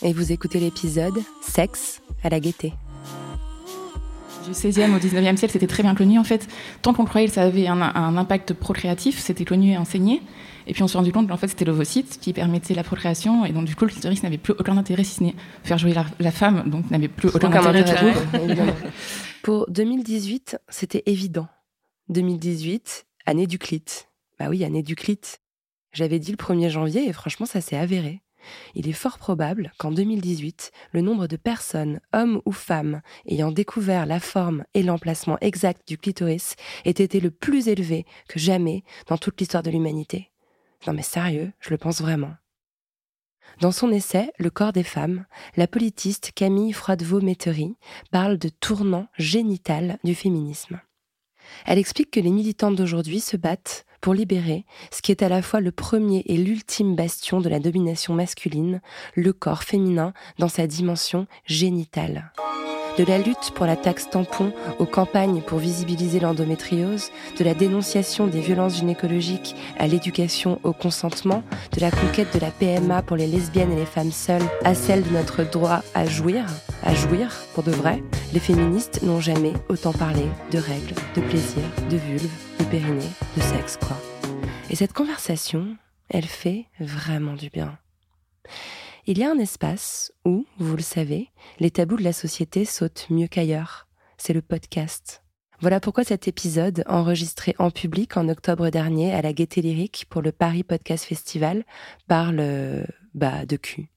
et vous écoutez l'épisode Sexe à la gaieté. Du 16e au 19e siècle, c'était très bien connu. En fait, tant qu'on croyait que ça avait un, un impact procréatif, c'était connu et enseigné. Et puis on s'est rendu compte qu'en fait, c'était l'ovocyte qui permettait la procréation. Et donc, du coup, le clitoris n'avait plus aucun intérêt, si ce n'est faire jouer la, la femme, donc n'avait plus aucun, Aucun intérêt, intérêt, évidemment. Pour 2018, c'était évident. 2018, année du clit. Bah oui, année du clit. J'avais dit le 1er janvier et franchement, ça s'est avéré. Il est fort probable qu'en 2018, le nombre de personnes, hommes ou femmes, ayant découvert la forme et l'emplacement exact du clitoris ait été le plus élevé que jamais dans toute l'histoire de l'humanité. Non mais sérieux, je le pense vraiment. Dans son essai Le corps des femmes, la politiste Camille Froidevaux-Métairie parle de tournant génital du féminisme. Elle explique que les militantes d'aujourd'hui se battent pour libérer ce qui est à la fois le premier et l'ultime bastion de la domination masculine, le corps féminin dans sa dimension génitale. De la lutte pour la taxe tampon aux campagnes pour visibiliser l'endométriose, de la dénonciation des violences gynécologiques à l'éducation au consentement, de la conquête de la PMA pour les lesbiennes et les femmes seules à celle de notre droit à jouir, à jouir pour de vrai, les féministes n'ont jamais autant parlé de règles, de plaisir, de vulve, de périnée, de sexe, quoi. Et cette conversation, elle fait vraiment du bien. Il y a un espace où, vous le savez, les tabous de la société sautent mieux qu'ailleurs. C'est le podcast. Voilà pourquoi cet épisode, enregistré en public en octobre dernier à la Gaieté Lyrique pour le Paris Podcast Festival, parle bah, de cul.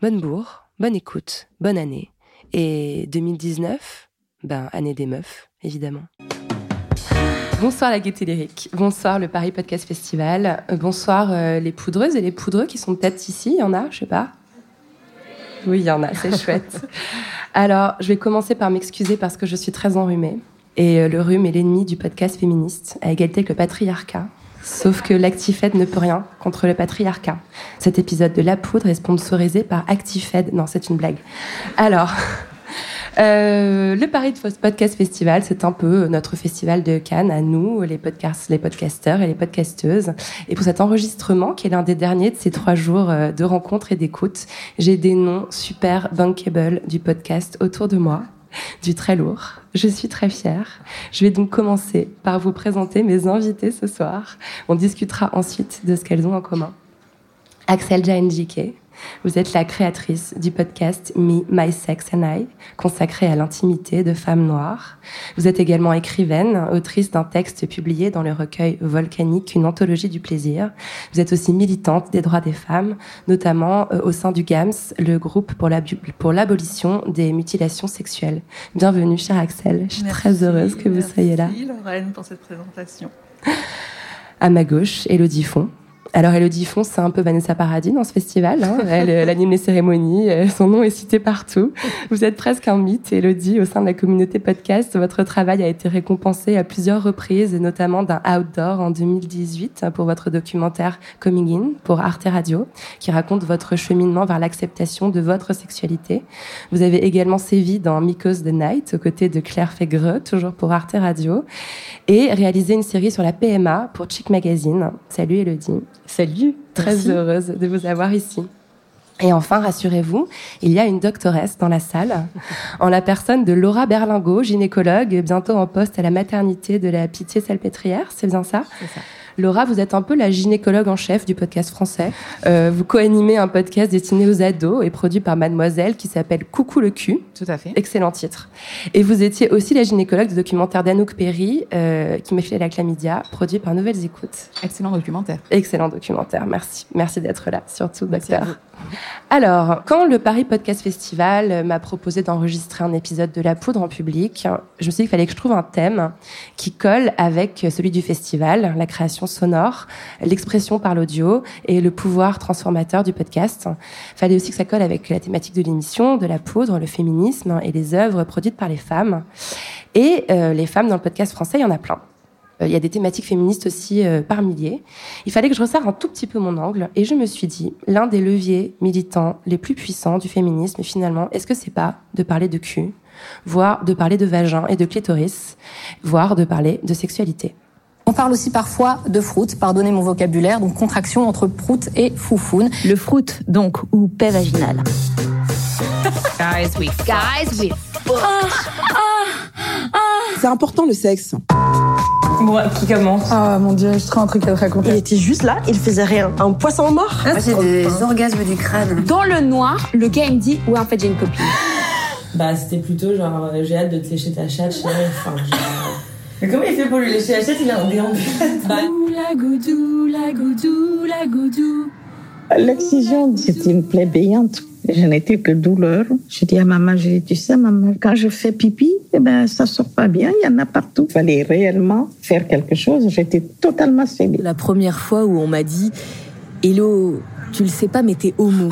Bonne bourre, bonne écoute, bonne année. Et 2019, ben, année des meufs, évidemment. Bonsoir la Gaieté Lyrique, bonsoir le Paris Podcast Festival, Euh, bonsoir euh, les poudreuses et les poudreux qui sont peut-être ici, il y en a, je sais pas. Oui, il y en a, c'est chouette. Alors, je vais commencer par m'excuser parce que je suis très enrhumée. Et euh, le rhume est l'ennemi du podcast féministe, à égalité que le patriarcat. Sauf que l'Actifed ne peut rien contre le patriarcat. Cet épisode de La Poudre est sponsorisé par Actifed. Non, c'est une blague. Alors, euh, le Paris de Podcast Festival, c'est un peu notre festival de Cannes à nous, les, podcasts, les podcasteurs et les podcasteuses. Et pour cet enregistrement, qui est l'un des derniers de ces trois jours euh, de rencontres et d'écoute, j'ai des noms super bankable du podcast autour de moi, du très lourd. Je suis très fière. Je vais donc commencer par vous présenter mes invités ce soir. On discutera ensuite de ce qu'elles ont en commun. Axel Njike, vous êtes la créatrice du podcast Me, My Sex and I, consacré à l'intimité de femmes noires. Vous êtes également écrivaine, autrice d'un texte publié dans le recueil Volcanique, une anthologie du plaisir. Vous êtes aussi militante des droits des femmes, notamment euh, au sein du GAMS, le groupe pour la- pour l'abolition des mutilations sexuelles. Bienvenue, cher Axel. Je suis très heureuse que vous soyez là. Merci Lorraine pour cette présentation. À ma gauche, Elodie Font. Alors Elodie Font, c'est un peu Vanessa Paradis dans ce festival. hein. Elle, elle anime les cérémonies, euh, son nom est cité partout. Vous êtes presque un mythe, Elodie, au sein de la communauté podcast. Votre travail a été récompensé à plusieurs reprises, et notamment d'un outdoor en 2018 pour votre documentaire Coming In pour Arte Radio, qui raconte votre cheminement vers l'acceptation de votre sexualité. Vous avez également sévi dans Miko's the Night, aux côtés de Claire Fégreux, toujours pour Arte Radio, et réalisé une série sur la PMA pour Chic Magazine. Salut Elodie. Salut. Très Merci. heureuse de vous avoir ici. Et enfin, rassurez-vous, il y a une doctoresse dans la salle, en la personne de Laura Berlingot, gynécologue, bientôt en poste à la maternité de la Pitié-Salpêtrière, c'est bien ça Laura, vous êtes un peu la gynécologue en chef du podcast français. Euh, vous co-animez un podcast destiné aux ados et produit par Mademoiselle qui s'appelle Coucou le cul. Tout à fait. Excellent titre. Et vous étiez aussi la gynécologue du documentaire d'Anouk Perry euh, qui m'a fait la chlamydia, produit par Nouvelles Écoutes. Excellent documentaire. Excellent documentaire. Merci. Merci d'être là, surtout, Merci docteur. Alors, quand le Paris Podcast Festival m'a proposé d'enregistrer un épisode de La Poudre en public, je me suis dit qu'il fallait que je trouve un thème qui colle avec celui du festival, la création sonore, l'expression par l'audio et le pouvoir transformateur du podcast. Fallait aussi que ça colle avec la thématique de l'émission, de la poudre, le féminisme et les œuvres produites par les femmes. Et euh, les femmes dans le podcast français, il y en a plein. Euh, Il y a des thématiques féministes aussi euh, par milliers. Il fallait que je resserre un tout petit peu mon angle et je me suis dit, l'un des leviers militants les plus puissants du féminisme, finalement, est-ce que c'est pas de parler de cul, voire de parler de vagin et de clitoris, voire de parler de sexualité? On parle aussi parfois de fruit, pardonnez mon vocabulaire, donc contraction entre prout et foufoune. Le fruit, donc, ou paix vaginale. Guys, we Guys, we C'est important le sexe. Moi, qui commence? Ah mon dieu, je serais un truc à te raconter. Il était juste là, il faisait rien. Un poisson mort? Moi, j'ai des orgasmes du crâne. Dans le noir, le gars il me dit Ouais, en fait, j'ai une copine. Bah, c'était plutôt genre J'ai hâte de te lécher ta chatte, chérie. Enfin, genre. Mais comment il fait pour lui lécher la chatte Il a un déambulate. La goudou, la goudou, la goudou. L'excision, c'était une plaie béante. Je n'étais que douleur. Je dis à maman, je dis, tu sais, maman, quand je fais pipi, eh ben, ça sort pas bien, il y en a partout. Il fallait réellement faire quelque chose. J'étais totalement cédée. La première fois où on m'a dit, Hello, tu le sais pas, mais t'es homo.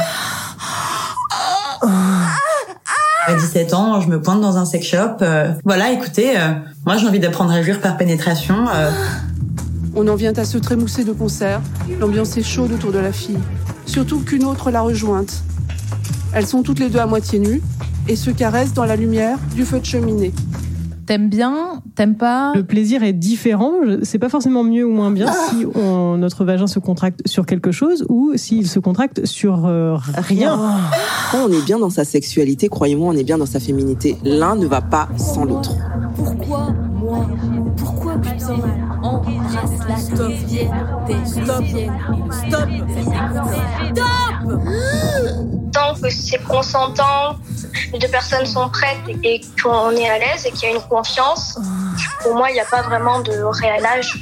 À 17 ans, je me pointe dans un sex shop. Euh, voilà, écoutez, euh, moi j'ai envie d'apprendre à jouir par pénétration. Euh. On en vient à se trémousser de concert. L'ambiance est chaude autour de la fille. Surtout qu'une autre l'a rejointe. Elles sont toutes les deux à moitié nues et se caressent dans la lumière du feu de cheminée. T'aimes bien, t'aimes pas Le plaisir est différent. C'est pas forcément mieux ou moins bien si on- notre vagin se contracte sur quelque chose ou s'il se contracte sur euh, rien. Quand on est bien dans sa sexualité, croyez-moi, on est bien dans sa féminité. L'un ne va pas sans l'autre. Pourquoi moi? Pourquoi putain Embrasse-la, stop, stop, stop, stop. Tant que c'est consentant, les deux personnes sont prêtes et qu'on est à l'aise et qu'il y a une confiance, pour moi, il n'y a pas vraiment de réel âge.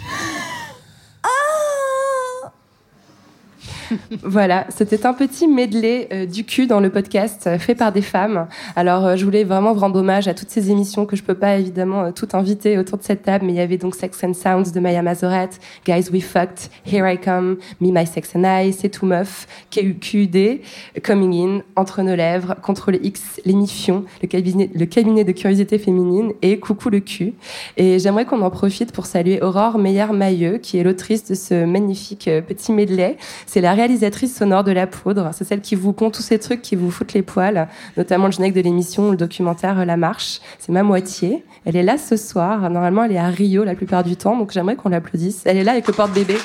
Voilà, c'était un petit medley euh, du cul dans le podcast euh, fait par des femmes. Alors, euh, je voulais vraiment rendre hommage à toutes ces émissions que je peux pas évidemment toutes inviter autour de cette table, mais il y avait donc Sex and Sounds de Maya Mazoret, Guys We Fucked, Here I Come, Me My Sex and I, C'est tout meuf, KUQD, Coming In, Entre nos lèvres, Contrôle X, L'émission, le cabinet, de curiosité féminine et Coucou le cul. Et j'aimerais qu'on en profite pour saluer Aurore Meyer-Mailleux, qui est l'autrice de ce magnifique petit medley. C'est la réalisatrice sonore de La Poudre. C'est celle qui vous pond tous ces trucs qui vous foutent les poils, notamment le générique de l'émission, le documentaire euh, La Marche. C'est ma moitié. Elle est là ce soir. Normalement, elle est à Rio la plupart du temps, donc j'aimerais qu'on l'applaudisse. Elle est là avec le porte-bébé.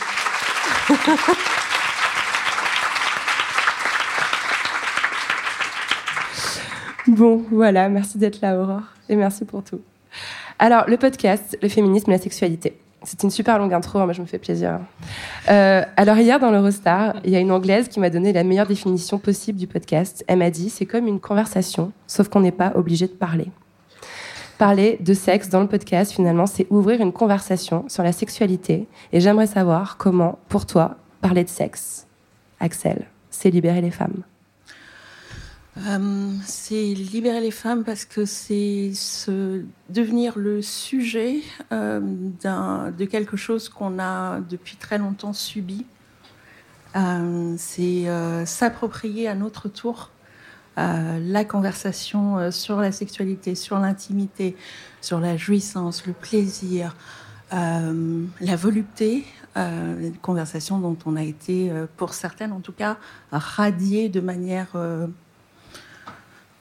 Bon, voilà, merci d'être là, Aurore, et merci pour tout. Alors, le podcast, le féminisme et la sexualité. C'est une super longue intro, hein, mais je me fais plaisir. Euh, alors, hier, dans l'Eurostar, il y a une Anglaise qui m'a donné la meilleure définition possible du podcast. Elle m'a dit, c'est comme une conversation, sauf qu'on n'est pas obligé de parler. Parler de sexe dans le podcast, finalement, c'est ouvrir une conversation sur la sexualité. Et j'aimerais savoir comment, pour toi, parler de sexe, Axel, c'est libérer les femmes. Euh, c'est libérer les femmes parce que c'est se devenir le sujet euh, de quelque chose qu'on a depuis très longtemps subi. Euh, c'est s'approprier à notre tour la conversation sur la sexualité, sur l'intimité, sur la jouissance, le plaisir, la volupté, euh, conversation dont on a été, pour certaines en tout cas, radiées de manière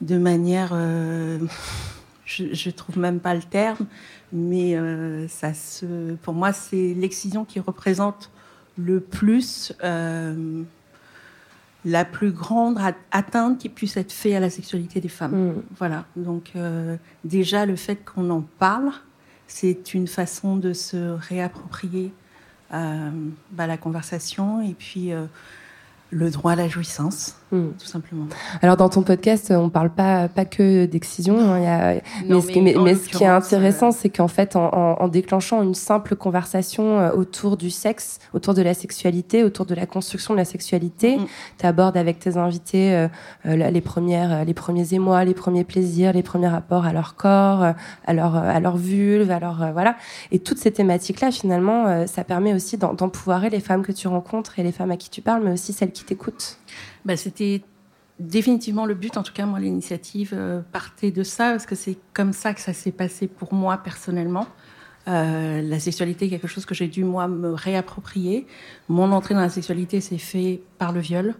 de manière, euh, je, je trouve même pas le terme, mais euh, ça se, pour moi, c'est l'excision qui représente le plus euh, la plus grande at- atteinte qui puisse être faite à la sexualité des femmes. Voilà. Donc déjà le fait qu'on en parle, c'est une façon de se réapproprier bah, la conversation et puis le droit à la jouissance, hmm. tout simplement. Alors dans ton podcast, on parle pas pas que d'excision. Hein, y a... mais, ce qui, mais, ce qui est intéressant, euh, c'est qu'en fait, en, en, déclenchant une simple conversation euh, autour du sexe, autour de la sexualité, autour de la construction de la sexualité, hmm. tu abordes avec tes invités euh, les premières, les premiers émois, les premiers plaisirs, les premiers rapports à leur corps, à leur à leur vulve, à leur voilà. Et toutes ces thématiques-là, finalement, ça permet aussi d'empouvoirer les femmes que tu rencontres et les femmes à qui tu parles, mais aussi celles qui qui t'écoute bah, C'était définitivement le but. En tout cas, moi, l'initiative euh, partait de ça, parce que c'est comme ça que ça s'est passé pour moi personnellement. Euh, la sexualité est quelque chose que j'ai dû, moi, me réapproprier. Mon entrée dans la sexualité s'est fait par le viol.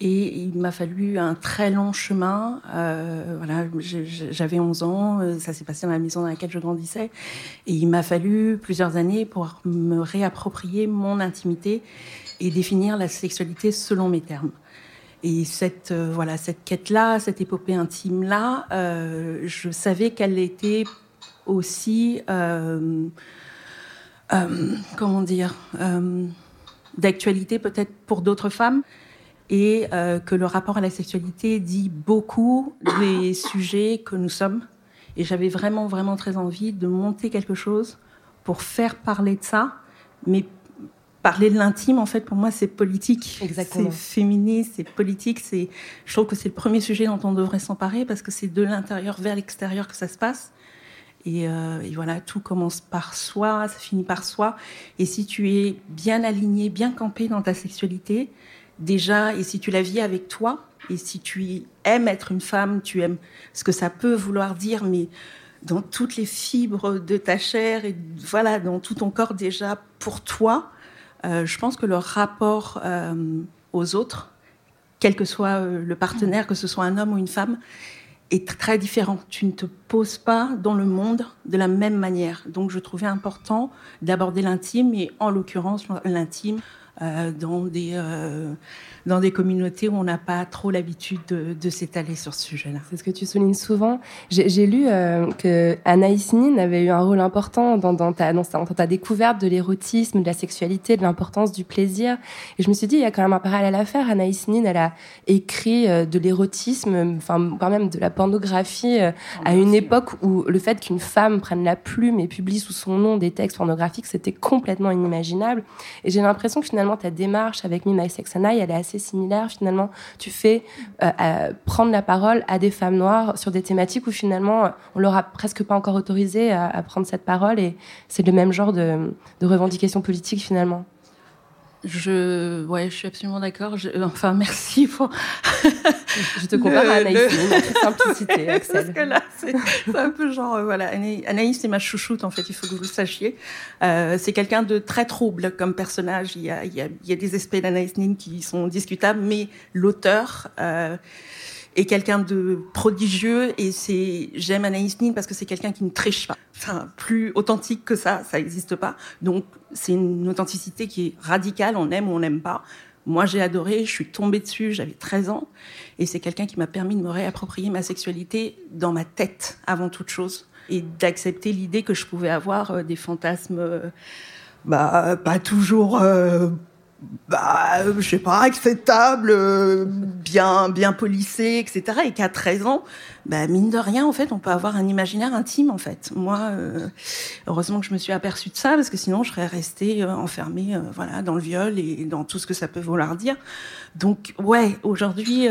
Et il m'a fallu un très long chemin. Euh, voilà, j'avais 11 ans, ça s'est passé dans la maison dans laquelle je grandissais, et il m'a fallu plusieurs années pour me réapproprier mon intimité et définir la sexualité selon mes termes. Et cette euh, voilà cette quête-là, cette épopée intime-là, euh, je savais qu'elle était aussi euh, comment dire d'actualité peut-être pour d'autres femmes et que le rapport à la sexualité dit beaucoup des sujets que nous sommes. Et j'avais vraiment vraiment très envie de monter quelque chose pour faire parler de ça, mais parler de l'intime, en fait, pour moi, c'est politique. C'est féministe, c'est politique. C'est, je trouve que c'est le premier sujet dont on devrait s'emparer parce que c'est de l'intérieur vers l'extérieur que ça se passe. Et, euh, et, voilà, tout commence par soi, ça finit par soi. Et si tu es bien aligné, bien campé dans ta sexualité, déjà, et si tu la vis avec toi, et si tu aimes être une femme, tu aimes ce que ça peut vouloir dire, mais dans toutes les fibres de ta chair et voilà, dans tout ton corps déjà pour toi, euh, je pense que le rapport euh, aux autres, quel que soit euh, le partenaire, que ce soit un homme ou une femme, est très différent. Tu ne te poses pas dans le monde de la même manière. Donc je trouvais important d'aborder l'intime, et en l'occurrence l'intime euh, dans, des, euh, dans des communautés où on n'a pas trop l'habitude de, de s'étaler sur ce sujet-là. C'est ce que tu soulignes souvent. J'ai lu euh, que Anaïs Nin avait eu un rôle important dans, dans, ta, dans, ta, découverte de l'érotisme, de la sexualité, de l'importance du plaisir. Et je me suis dit, il y a quand même un parallèle à faire. Anaïs Nin, elle a écrit euh, de l'érotisme, enfin quand même de la pornographie à une époque où le fait qu'une femme prenne la plume et publie sous son nom des textes pornographiques, c'était complètement inimaginable. Et j'ai l'impression que finalement ta démarche avec Me, My Sex and I, elle est assez similaire. Finalement, tu fais euh, prendre la parole à des femmes noires sur des thématiques où finalement, on leur a presque pas encore autorisé à, prendre cette parole et c'est le même genre de, de revendication politique finalement. Je, ouais, je suis absolument d'accord. Enfin, merci pour. je te compare à Anaïs, en toute simplicité, Axel. Parce que là, c'est un peu genre, euh, voilà, Anaïs, c'est ma chouchoute, en fait, il faut que vous le sachiez. Euh, c'est quelqu'un de très trouble comme personnage. Il y a, il y a, il y a des aspects d'Anaïs Nin qui sont discutables, mais l'auteur, euh, est quelqu'un de prodigieux et c'est j'aime Anaïs Nin parce que c'est quelqu'un qui ne triche pas. Enfin, plus authentique que ça, ça n'existe pas. Donc c'est une authenticité qui est radicale, on aime ou on n'aime pas. Moi, j'ai adoré, je suis tombée dessus, j'avais 13 ans, et c'est quelqu'un qui m'a permis de me réapproprier ma sexualité dans ma tête avant toute chose, et d'accepter l'idée que je pouvais avoir euh, des fantasmes, euh, bah, pas toujours euh, bah, je sais pas, acceptable, euh, bien, bien polissé, etc. Et qu'à 13 ans, bah, mine de rien, en fait, on peut avoir un imaginaire intime, en fait. Moi, euh, heureusement que je me suis aperçue de ça, parce que sinon, je serais restée euh, enfermée, voilà, dans le viol et dans tout ce que ça peut vouloir dire. Donc, ouais, aujourd'hui,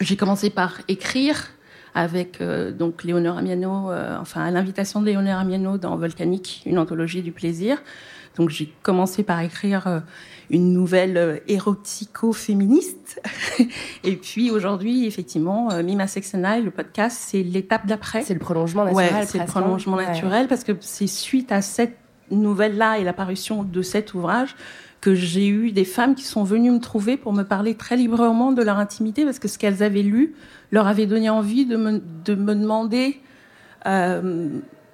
j'ai commencé par écrire avec donc Léonore Amiano, enfin à l'invitation de Léonore Amiano dans Volcanique, une anthologie du plaisir. Donc j'ai commencé par écrire euh, une nouvelle euh, érotico-féministe. et puis aujourd'hui, effectivement, euh, Mima Sexena, le podcast, c'est l'étape d'après. C'est le prolongement naturel. Ouais, c'est le prolongement naturel parce que c'est suite à cette nouvelle-là et l'apparition de cet ouvrage que j'ai eu des femmes qui sont venues me trouver pour me parler très librement de leur intimité parce que ce qu'elles avaient lu leur avait donné envie de me, de me demander euh,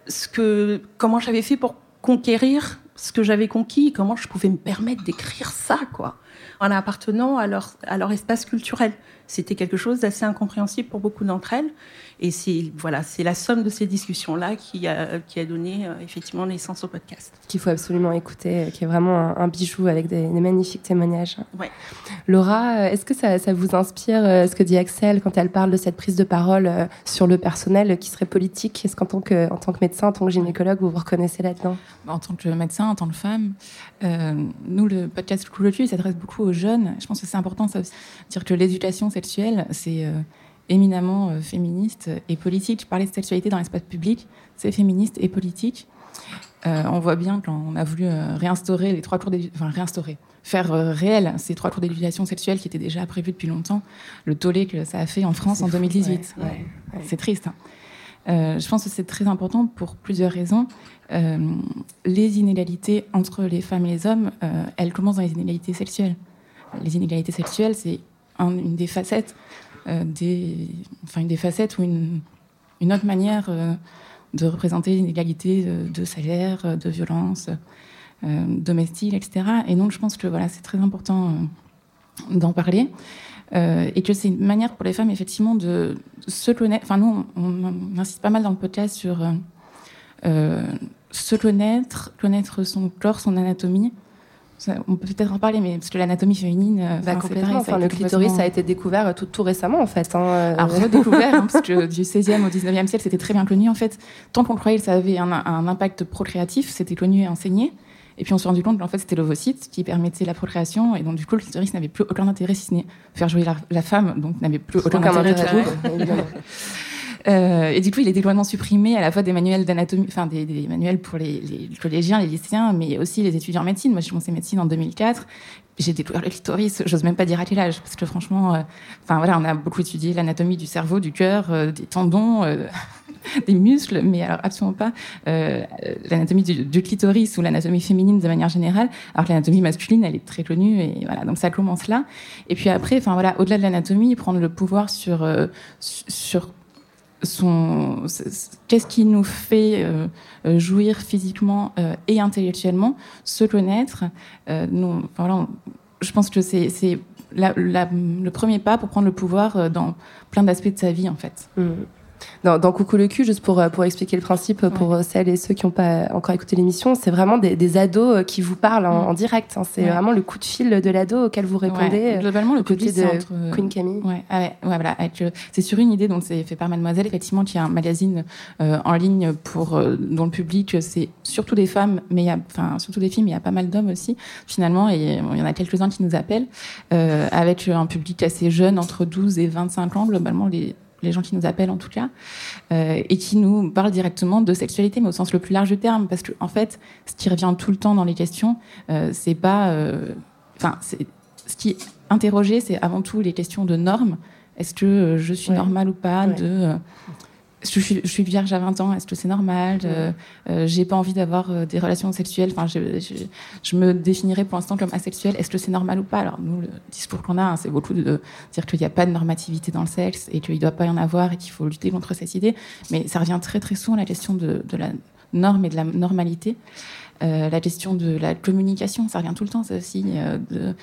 ce que, comment j'avais fait pour conquérir ce que j'avais conquis, comment je pouvais me permettre d'écrire ça, quoi, en appartenant à leur, à leur espace culturel. c'était quelque chose d'assez incompréhensible pour beaucoup d'entre elles. Et c'est voilà, c'est la somme de ces discussions-là qui a, qui a donné euh, effectivement naissance au podcast. Qu'il faut absolument écouter, euh, qui est vraiment un, un bijou avec des, des, magnifiques témoignages. Ouais. Laura, euh, est-ce que ça, ça, vous inspire ce que dit Axel quand elle parle de cette prise de parole sur le personnel qui serait politique? Est-ce qu'en tant que, en tant que médecin, en tant que gynécologue, vous vous reconnaissez là-dedans? En tant que médecin, en tant que femme, euh, nous, le podcast Cool il s'adresse beaucoup aux jeunes. Je pense que c'est important ça aussi. dire que l'éducation sexuelle, c'est euh, éminemment euh, féministe et politique. Parler de sexualité dans l'espace public, c'est féministe et politique. Euh, on voit bien quand on a voulu euh, réinstaurer les trois cours enfin réinstaurer, faire réel ces trois cours d'éducation sexuelle qui étaient déjà prévus depuis longtemps, le tollé que ça a fait en France en 2018. Ouais, ouais, ouais. C'est triste. Hein. Euh, je pense que c'est très important pour plusieurs raisons. Euh, les inégalités entre les femmes et les hommes, elles commencent dans les inégalités sexuelles. Les inégalités sexuelles, c'est un, une des facettes, des, enfin une des facettes ou une, une autre manière euh, de représenter l'inégalité de, de, salaire, de violence euh, domestique, etc. Et donc, je pense que voilà, c'est très important d'en parler. Euh, et que c'est une manière pour les femmes effectivement de se connaître. Enfin, nous, on, insiste pas mal dans le podcast sur euh, se connaître, connaître son corps, son anatomie. Ça, on peut peut-être en parler, mais parce que l'anatomie féminine, euh, bah, complètement. Pareil, enfin, le clitoris, complètement... a été découvert tout, tout récemment, en fait. Hein. Alors, redécouvert, hein, parce que du 16e au 19e siècle, c'était très bien connu, en fait. Tant qu'on croyait que ça avait un, un impact procréatif, c'était connu et enseigné. Et puis on s'est rendu compte qu'en fait c'était l'ovocyte qui permettait la procréation et donc du coup le clitoris n'avait plus aucun intérêt si ce n'est faire jouer la, la femme, donc n'avait plus aucun, aucun intérêt. intérêt euh, et du coup, il est complètement supprimé à la fois des manuels d'anatomie, enfin des, manuels pour les, collégiens, les lycéens, mais aussi les étudiants en médecine. Moi, j'ai commencé médecine en 2004. J'ai découvert le clitoris, j'ose même pas dire à quel âge, parce que franchement, euh, enfin voilà, on a beaucoup étudié l'anatomie du cerveau, du cœur, euh, des tendons, des muscles, mais alors absolument pas l'anatomie du, du, clitoris ou l'anatomie féminine de manière générale. Alors que l'anatomie masculine, elle est très connue, et voilà, donc ça commence là. Et puis après, enfin voilà, au-delà de l'anatomie, prendre le pouvoir sur sur qu'est-ce qui nous fait euh, jouir physiquement euh, et intellectuellement, se connaître. Euh, nous, on, je pense que c'est c'est le premier pas pour prendre le pouvoir dans plein d'aspects de sa vie en fait. Mmh dans, dans, Coucou le cul, juste pour, pour expliquer le principe pour ouais. celles et ceux qui n'ont pas encore écouté l'émission, c'est vraiment des, des, ados qui vous parlent en, en direct. Hein. C'est ouais. vraiment le coup de fil de l'ado auquel vous répondez. Ouais. Globalement, le côté de entre... Queen Camille. Ouais, ah ouais, voilà. C'est sur une idée dont c'est fait par Mademoiselle, effectivement, qui est un magazine euh, en ligne pour euh, dont le public c'est surtout des femmes, mais il y a, enfin surtout des filles, mais il y a pas mal d'hommes aussi finalement, et il y en a quelques-uns qui nous appellent euh, avec un public assez jeune, entre 12 et 25 ans globalement les les gens qui nous appellent en tout cas, euh, et qui nous parlent directement de sexualité, mais au sens le plus large du terme, parce que en fait, ce qui revient tout le temps dans les questions, euh, c'est pas, enfin, euh, ce qui est interrogé, c'est avant tout les questions de normes. Est-ce que je suis ouais. normale ou pas ouais. de je suis, je suis vierge à 20 ans, est-ce que c'est normal euh, euh, J'ai pas envie d'avoir euh, des relations sexuelles. Enfin, je, je, je me définirais pour l'instant comme asexuelle. Est-ce que c'est normal ou pas? Alors nous, le discours qu'on a, hein, c'est beaucoup de dire qu'il n'y a pas de normativité dans le sexe et qu'il ne doit pas y en avoir et qu'il faut lutter contre cette idée. Mais ça revient très très souvent à la question de, de la norme et de la normalité. Euh, la question de la communication, ça revient tout le temps, ça aussi. Euh, de...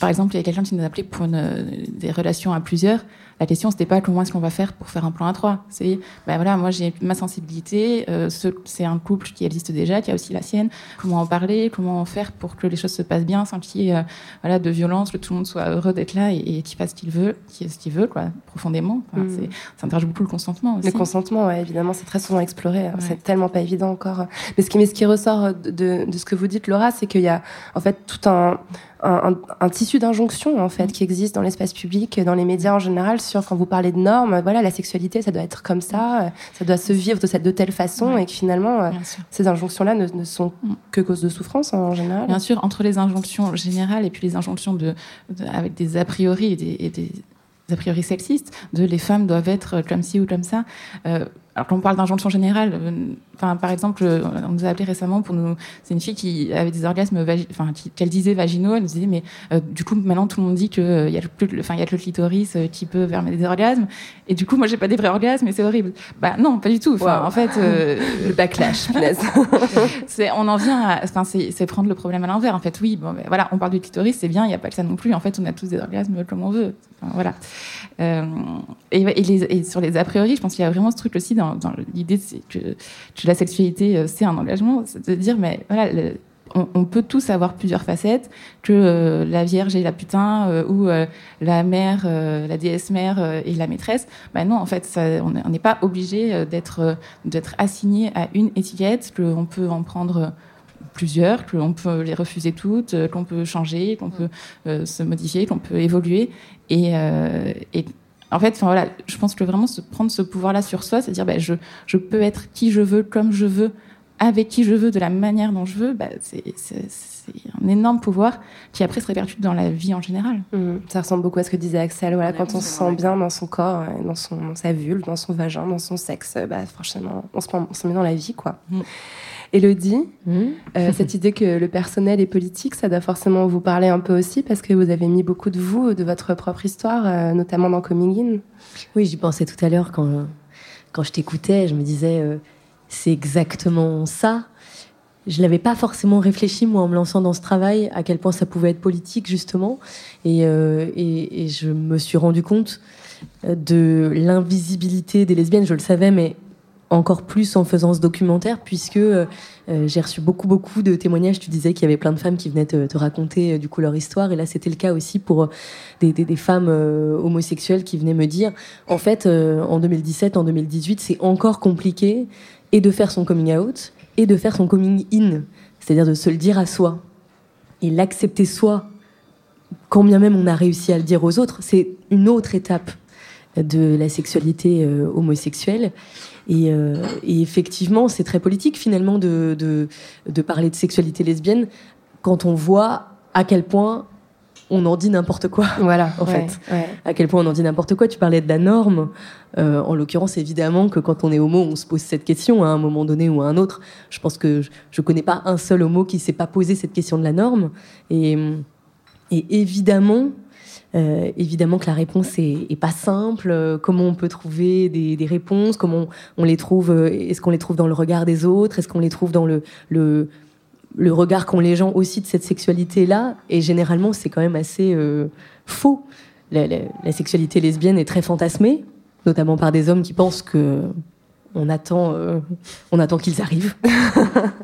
Par exemple, il y a quelqu'un qui nous a appelé pour une, des relations à plusieurs. La question, c'était pas comment est-ce qu'on va faire pour faire un plan à trois. C'est, ben voilà, moi j'ai ma sensibilité. Euh, c'est un couple qui existe déjà, qui a aussi la sienne. Comment en parler Comment faire pour que les choses se passent bien, sans qu'il y ait voilà de violence, que tout le monde soit heureux d'être là et, et qu'il fasse ce qu'il veut, ce qu'il veut, quoi, profondément. Enfin, mmh. Ça interroge beaucoup le consentement aussi. Le consentement, ouais, évidemment, c'est très souvent exploré. Ouais. C'est tellement pas évident encore. Mais ce qui, mais ce qui ressort de, de, de ce que vous dites, Laura, c'est qu'il y a en fait tout un un, un, un, tissu d'injonction en fait qui existe dans l'espace public, dans les médias en général, sur quand vous parlez de normes, voilà, la sexualité, ça doit être comme ça, ça doit se vivre de cette de telle façon, ouais. et que finalement, ces injonctions-là ne, ne, sont que cause de souffrance en général. Bien sûr, entre les injonctions générales et puis les injonctions de, de avec des a priori et des, et des a priori sexistes, de les femmes doivent être comme ci ou comme ça. Euh, alors quand on parle d'injonction générale, enfin par exemple, on nous a appelé récemment pour nous, c'est une fille qui avait des orgasmes, enfin qu'elle disait vaginaux, elle nous disait mais euh, du coup maintenant tout le monde dit que il euh, y a plus, enfin il y a que le clitoris euh, qui peut permettre des orgasmes, et du coup moi j'ai pas des vrais orgasmes et c'est horrible. Bah non, pas du tout. Enfin wow. en fait euh, le backlash. c'est on en vient, enfin c'est prendre le problème à l'envers. En fait oui, bon ben, voilà, on parle du clitoris, c'est bien, il y a pas que ça non plus. En fait on a tous des orgasmes comme on veut. Voilà. Euh, et, sur les a priori, je pense qu'il y a vraiment ce truc aussi dans, l'idée que, la sexualité, euh, c'est un engagement, c'est de dire, mais voilà, on, peut tous avoir plusieurs facettes, que euh, la Vierge et la putain, ou la mère, la déesse mère et la maîtresse. Ben non, en fait, on n'est pas obligé d'être d'être assigné à une étiquette, qu'on peut en prendre plusieurs, qu'on peut les refuser toutes, qu'on peut changer, qu'on peut se modifier, qu'on peut évoluer. Et, et en fait, enfin, voilà, je pense que vraiment se prendre ce pouvoir-là sur soi, c'est dire, ben, je, je peux être qui je veux, comme je veux, avec qui je veux, de la manière dont je veux, bah, c'est un énorme pouvoir qui après se répercute dans la vie en général. Mmh. Ça ressemble beaucoup à ce que disait Axel. Voilà, quand on se sent bien dans son corps, dans, son, dans sa vulve, dans son vagin, dans son sexe, bah, franchement, on se, on se met dans la vie, quoi. Mmh. Elodie, mmh. euh, cette idée que le personnel est politique, ça doit forcément vous parler un peu aussi parce que vous avez mis beaucoup de vous, de votre propre histoire, euh, notamment dans Coming In. Oui, j'y pensais tout à l'heure quand, quand je t'écoutais. Je me disais, euh, c'est exactement ça. Je l'avais pas forcément réfléchi moi en me lançant dans ce travail à quel point ça pouvait être politique justement et, euh, et, et je me suis rendu compte de l'invisibilité des lesbiennes. Je le savais, mais encore plus en faisant ce documentaire, puisque euh, j'ai reçu beaucoup, beaucoup de témoignages. Tu disais qu'il y avait plein de femmes qui venaient te, te raconter euh, du coup leur histoire, et là c'était le cas aussi pour des, femmes euh, homosexuelles qui venaient me dire, en fait, en 2017, en 2018, c'est encore compliqué et de faire son coming out et de faire son coming in, c'est-à-dire de se le dire à soi et l'accepter soi, quand bien même on a réussi à le dire aux autres, c'est une autre étape de la sexualité euh, homosexuelle. Et, euh, et effectivement, c'est très politique finalement de, de, de, parler de sexualité lesbienne quand on voit à quel point on en dit n'importe quoi. Voilà, en ouais, fait. Ouais. À quel point on en dit n'importe quoi. Tu parlais de la norme. Euh, en l'occurrence, évidemment que quand on est homo, on se pose cette question à un moment donné ou à un autre. Je pense que je, je connais pas un seul homo qui s'est pas posé cette question de la norme. Et, et évidemment, euh, évidemment que la réponse est, est pas simple. Euh, comment on peut trouver des, des réponses? Comment on, les trouve Est-ce qu'on les trouve dans le regard des autres? Est-ce qu'on les trouve dans le, le, le regard qu'ont les gens aussi de cette sexualité-là? Et généralement, c'est quand même assez euh, faux. La, la, la, sexualité lesbienne est très fantasmée, notamment par des hommes qui pensent que on attend, euh, attend qu'ils arrivent.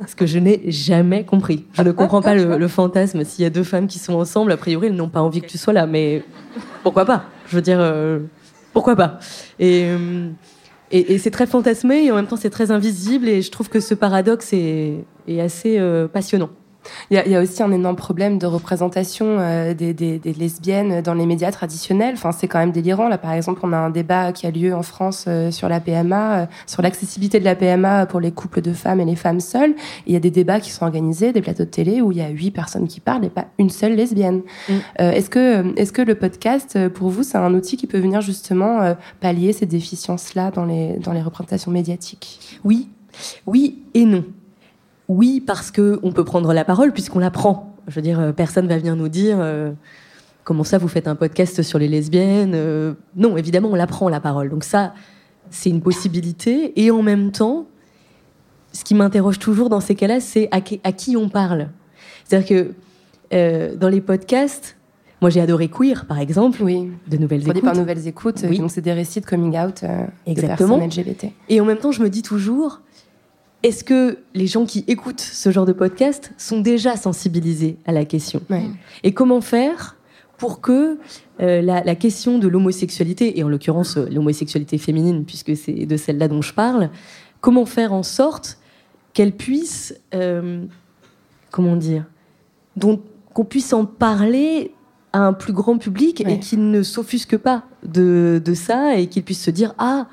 Ce que je n'ai jamais compris. Je ne comprends pas le, fantasme. S'il y a deux femmes qui sont ensemble, a priori, elles n'ont pas envie que tu sois là. Mais pourquoi pas? Je veux dire, euh, pourquoi pas? Et, euh, et, c'est très fantasmé et en même temps, c'est très invisible. Et je trouve que ce paradoxe est, assez passionnant. Il y, a, il y, a, aussi un énorme problème de représentation euh, des, des, des, lesbiennes dans les médias traditionnels. Enfin, c'est quand même délirant. Là, par exemple, on a un débat qui a lieu en France euh, sur la PMA, euh, sur l'accessibilité de la PMA pour les couples de femmes et les femmes seules. Il y a des débats qui sont organisés, des plateaux de télé où il y a huit personnes qui parlent et pas une seule lesbienne. Mm. est-ce que, est-ce que le podcast, pour vous, c'est un outil qui peut venir justement pallier ces déficiences-là dans les, dans les représentations médiatiques? Oui, oui et non oui, parce que on peut prendre la parole puisqu'on la prend. Je veux dire, personne va venir nous dire euh, comment ça vous faites un podcast sur les lesbiennes. Euh, non, évidemment, on la prend la parole. Donc ça, c'est une possibilité. Et en même temps, ce qui m'interroge toujours dans ces cas-là, c'est à, à, qui on parle. C'est-à-dire que euh, dans les podcasts, moi, j'ai adoré Queer, par exemple. Oui. De nouvelles Produit écoutes. par Nouvelles Écoutes. Oui. Donc, c'est des récits de coming out euh, Exactement. de personnes LGBT. Et en même temps, je me dis toujours, est-ce que les gens qui écoutent ce genre de podcast sont déjà sensibilisés à la question ouais. Et comment faire pour que euh, la, la, question de l'homosexualité, et en l'occurrence euh, l'homosexualité féminine, puisque c'est de celle-là dont je parle, comment faire en sorte qu'elle puisse, euh, comment dire, qu'on puisse en parler à un plus grand public ouais. et qu'il ne s'offusque pas de, de ça et qu'il puisse se dire ah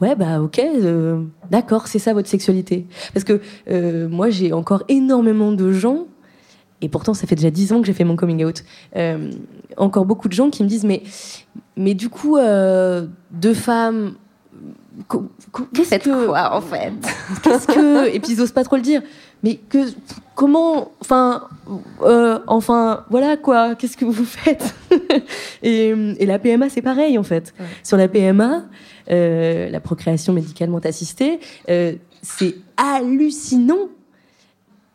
ouais bah ok euh, d'accord c'est ça votre sexualité. Parce que euh, moi j'ai encore énormément de gens et pourtant ça fait déjà dix ans que j'ai fait mon coming out euh, encore beaucoup de gens qui me disent mais mais du coup deux femmes qu'est-ce que quoi en fait? qu'est-ce que et puis ils osent pas trop le dire mais que comment enfin euh, enfin voilà quoi qu'est-ce que vous faites et, et la PMA c'est pareil en fait ouais. sur la PMA euh, la procréation médicalement assistée euh, c'est hallucinant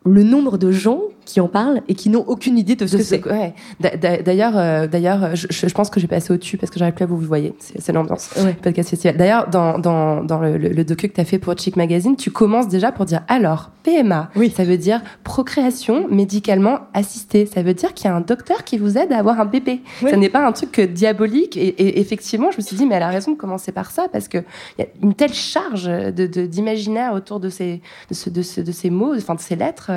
le nombre de gens qui en parlent et qui n'ont aucune idée de ce que c'est. Ouais. D'ailleurs, euh, d'ailleurs, je, je, pense que j'ai passé au-dessus parce que j'arrive plus à vous vous voyez. C'est l'ambiance. Ouais. Podcast festival. D'ailleurs, dans, dans, dans le, le, docu que tu as fait pour Chic Magazine, tu commences déjà pour dire alors PMA. Oui. Ça veut dire procréation médicalement assistée. Ça veut dire qu'il y a un docteur qui vous aide à avoir un bébé. Oui. Ça n'est pas un truc diabolique. Et, et, effectivement, je me suis dit mais elle a raison de commencer par ça parce que il y a une telle charge de d'imaginaire autour de ces de, ce, de, ce, de ces mots, enfin de ces lettres.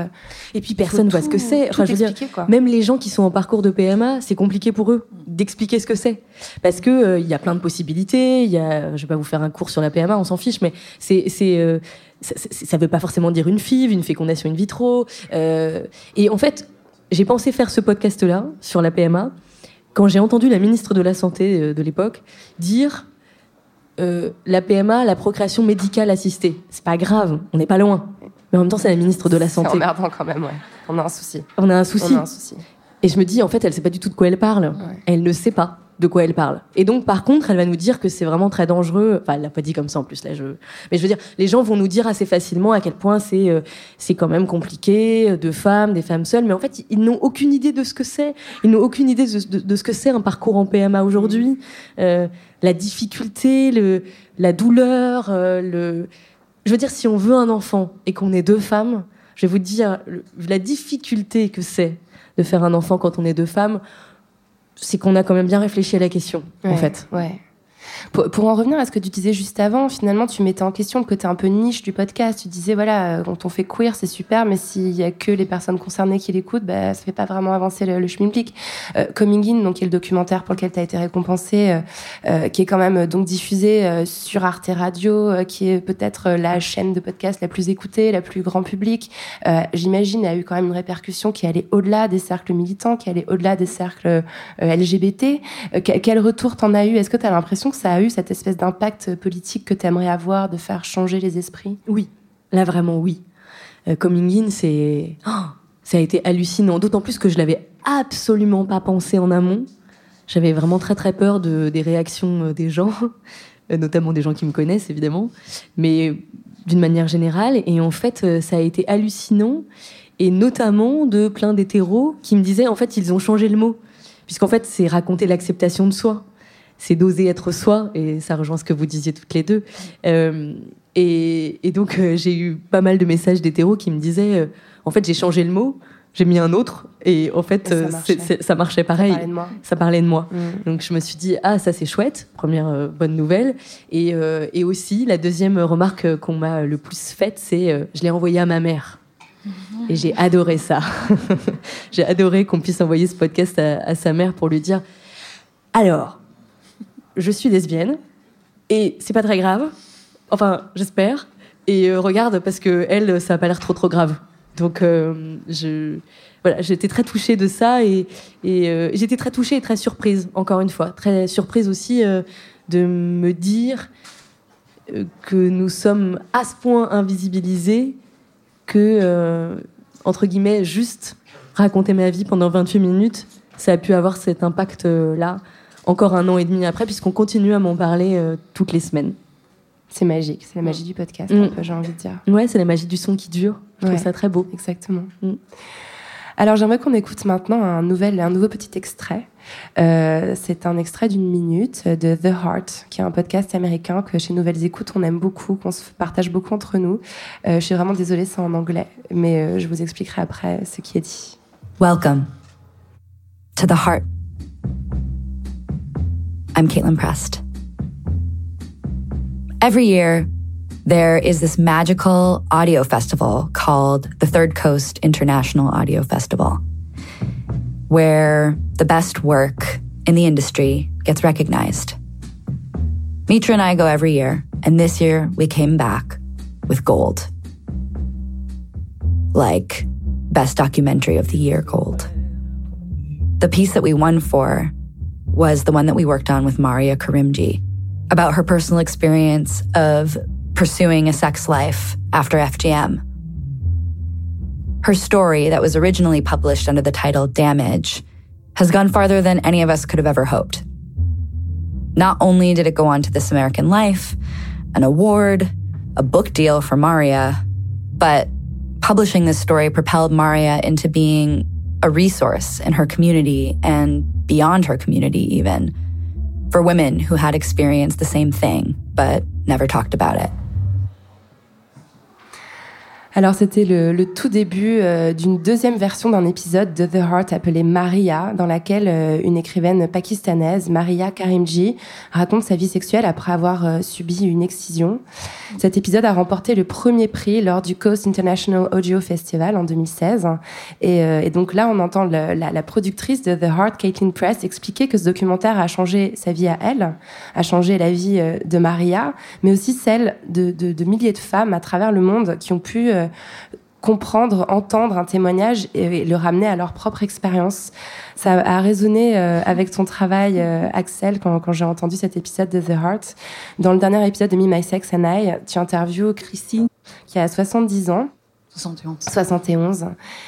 Et puis personne voit ce que c'est. Enfin, je veux dire, quoi. même les gens qui sont en parcours de PMA, c'est compliqué pour eux d'expliquer ce que c'est, parce que euh, il y a plein de possibilités. Il y a, je vais pas vous faire un cours sur la PMA, on s'en fiche, mais c'est c'est euh, ça, ça veut pas forcément dire une FIV, une fécondation in vitro. Euh, et en fait, j'ai pensé faire ce podcast-là sur la PMA quand j'ai entendu la ministre de la santé de l'époque dire euh, la PMA, la procréation médicale assistée. C'est pas grave, on n'est pas loin. Mais en même temps, c'est la ministre de la santé. C'est emmerdant quand même, ouais. On a un souci. On a un souci. On a un souci. Et je me dis, en fait, elle sait pas du tout de quoi elle parle. Ouais. Elle ne sait pas de quoi elle parle. Et donc, par contre, elle va nous dire que c'est vraiment très dangereux. Enfin, elle l'a pas dit comme ça en plus, là. Je... Mais je veux dire, les gens vont nous dire assez facilement à quel point c'est euh, c'est quand même compliqué, euh, de femmes, des femmes seules. Mais en fait, ils n'ont aucune idée de ce que c'est. Ils n'ont aucune idée de, de, de, ce que c'est un parcours en PMA aujourd'hui. Euh, la difficulté, le, la douleur, euh, le. Je veux dire, si on veut un enfant et qu'on est deux femmes, je vais vous dire la difficulté que c'est de faire un enfant quand on est deux femmes, c'est qu'on a quand même bien réfléchi à la question, ouais, en fait. Ouais. Pour, pour, en revenir à ce que tu disais juste avant, finalement, tu mettais en question le côté un peu niche du podcast. Tu disais, voilà, quand on fait queer, c'est super, mais s'il y a que les personnes concernées qui l'écoutent, bah, ça fait pas vraiment avancer le, le schmilblick. Euh, Coming In, donc, qui est le documentaire pour lequel tu as été récompensé, euh, euh, qui est quand même donc diffusé euh, sur Arte Radio, euh, qui est peut-être la chaîne de podcast la plus écoutée, la plus grand public. Euh, J'imagine, a eu quand même une répercussion qui allait au-delà des cercles militants, qui allait au-delà des cercles euh, LGBT. quel retour t'en as eu? Est-ce que tu as l'impression que ça a eu cette espèce d'impact politique que tu aimerais avoir, de faire changer les esprits? Oui, là vraiment oui. Euh, coming in, c'est. Oh, ça a été hallucinant, d'autant plus que je l'avais absolument pas pensé en amont. J'avais vraiment très très peur de, des réactions des gens, notamment des gens qui me connaissent évidemment, mais d'une manière générale. Et en fait, ça a été hallucinant, et notamment de plein d'hétéros qui me disaient en fait ils ont changé le mot, puisqu'en fait c'est raconter l'acceptation de soi c'est d'oser être soi, et ça rejoint ce que vous disiez toutes les deux. Euh, et, et, donc, euh, j'ai eu pas mal de messages d'hétéros qui me disaient euh, En fait, j'ai changé le mot, j'ai mis un autre, et en fait, et ça, marchait. C est, c est, ça, marchait pareil. Ça parlait de moi. Ça parlait de moi. Mmh. Donc, je me suis dit Ah, ça, c'est chouette, première bonne nouvelle. Et, et, aussi, la deuxième remarque qu'on m'a le plus faite, c'est Je l'ai envoyé à ma mère. Mmh. Et j'ai adoré ça. j'ai adoré qu'on puisse envoyer ce podcast à, à sa mère pour lui dire Alors, je suis lesbienne et c'est pas très grave. Enfin, j'espère. Et euh, regarde, parce que elle, ça a pas l'air trop trop grave. Donc, euh, je, voilà, j'étais très touchée de ça et, et euh, j'étais très touchée et très surprise, encore une fois, très surprise aussi euh, de me dire euh, que nous sommes à ce point invisibilisés que, euh, entre guillemets, juste raconter ma vie pendant 28 minutes, ça a pu avoir cet impact-là encore un an et demi après, puisqu'on continue à m'en parler euh, toutes les semaines. C'est magique, c'est la magie du podcast, mmh. j'ai envie de dire. Ouais, c'est la magie du son qui dure. Je ouais, trouve ça très beau. Exactement. Mmh. Alors j'aimerais qu'on écoute maintenant un, nouvel, un nouveau petit extrait. Euh, c'est un extrait d'une minute de The Heart, qui est un podcast américain que chez Nouvelles Écoutes on aime beaucoup, qu'on se partage beaucoup entre nous. Euh, je suis vraiment désolée, c'est en anglais, mais euh, je vous expliquerai après ce qui est dit. Welcome to The Heart. I'm Caitlin Prest. Every year, there is this magical audio festival called the Third Coast International Audio Festival, where the best work in the industry gets recognized. Mitra and I go every year, and this year we came back with gold. Like Best Documentary of the Year gold. The piece that we won for was the one that we worked on with Maria Karimji about her personal experience of pursuing a sex life after FGM. Her story, that was originally published under the title Damage, has gone farther than any of us could have ever hoped. Not only did it go on to This American Life, an award, a book deal for Maria, but Publishing this story propelled Maria into being a resource in her community and beyond her community, even for women who had experienced the same thing but never talked about it. Alors c'était le, le, tout début euh, d'une deuxième version d'un épisode de The Heart appelé Maria, dans laquelle euh, une écrivaine pakistanaise, Maria Karimji, raconte sa vie sexuelle après avoir euh, subi une excision. Cet épisode a remporté le premier prix lors du Coast International Audio Festival en 2016. Et, donc là, on entend la, la, productrice de The Heart, Caitlin Press, expliquer que ce documentaire a changé sa vie à elle, a changé la vie de Maria, mais aussi celle de, de, de milliers de femmes à travers le monde qui ont pu comprendre, entendre un témoignage et le ramener à leur propre expérience. Ça a résonné euh, avec ton travail, euh, Axel, quand, quand j'ai entendu cet épisode de The Heart. Dans le dernier épisode de Me, My Sex and I, tu interviews Christine, qui a 70 ans, 71. 71,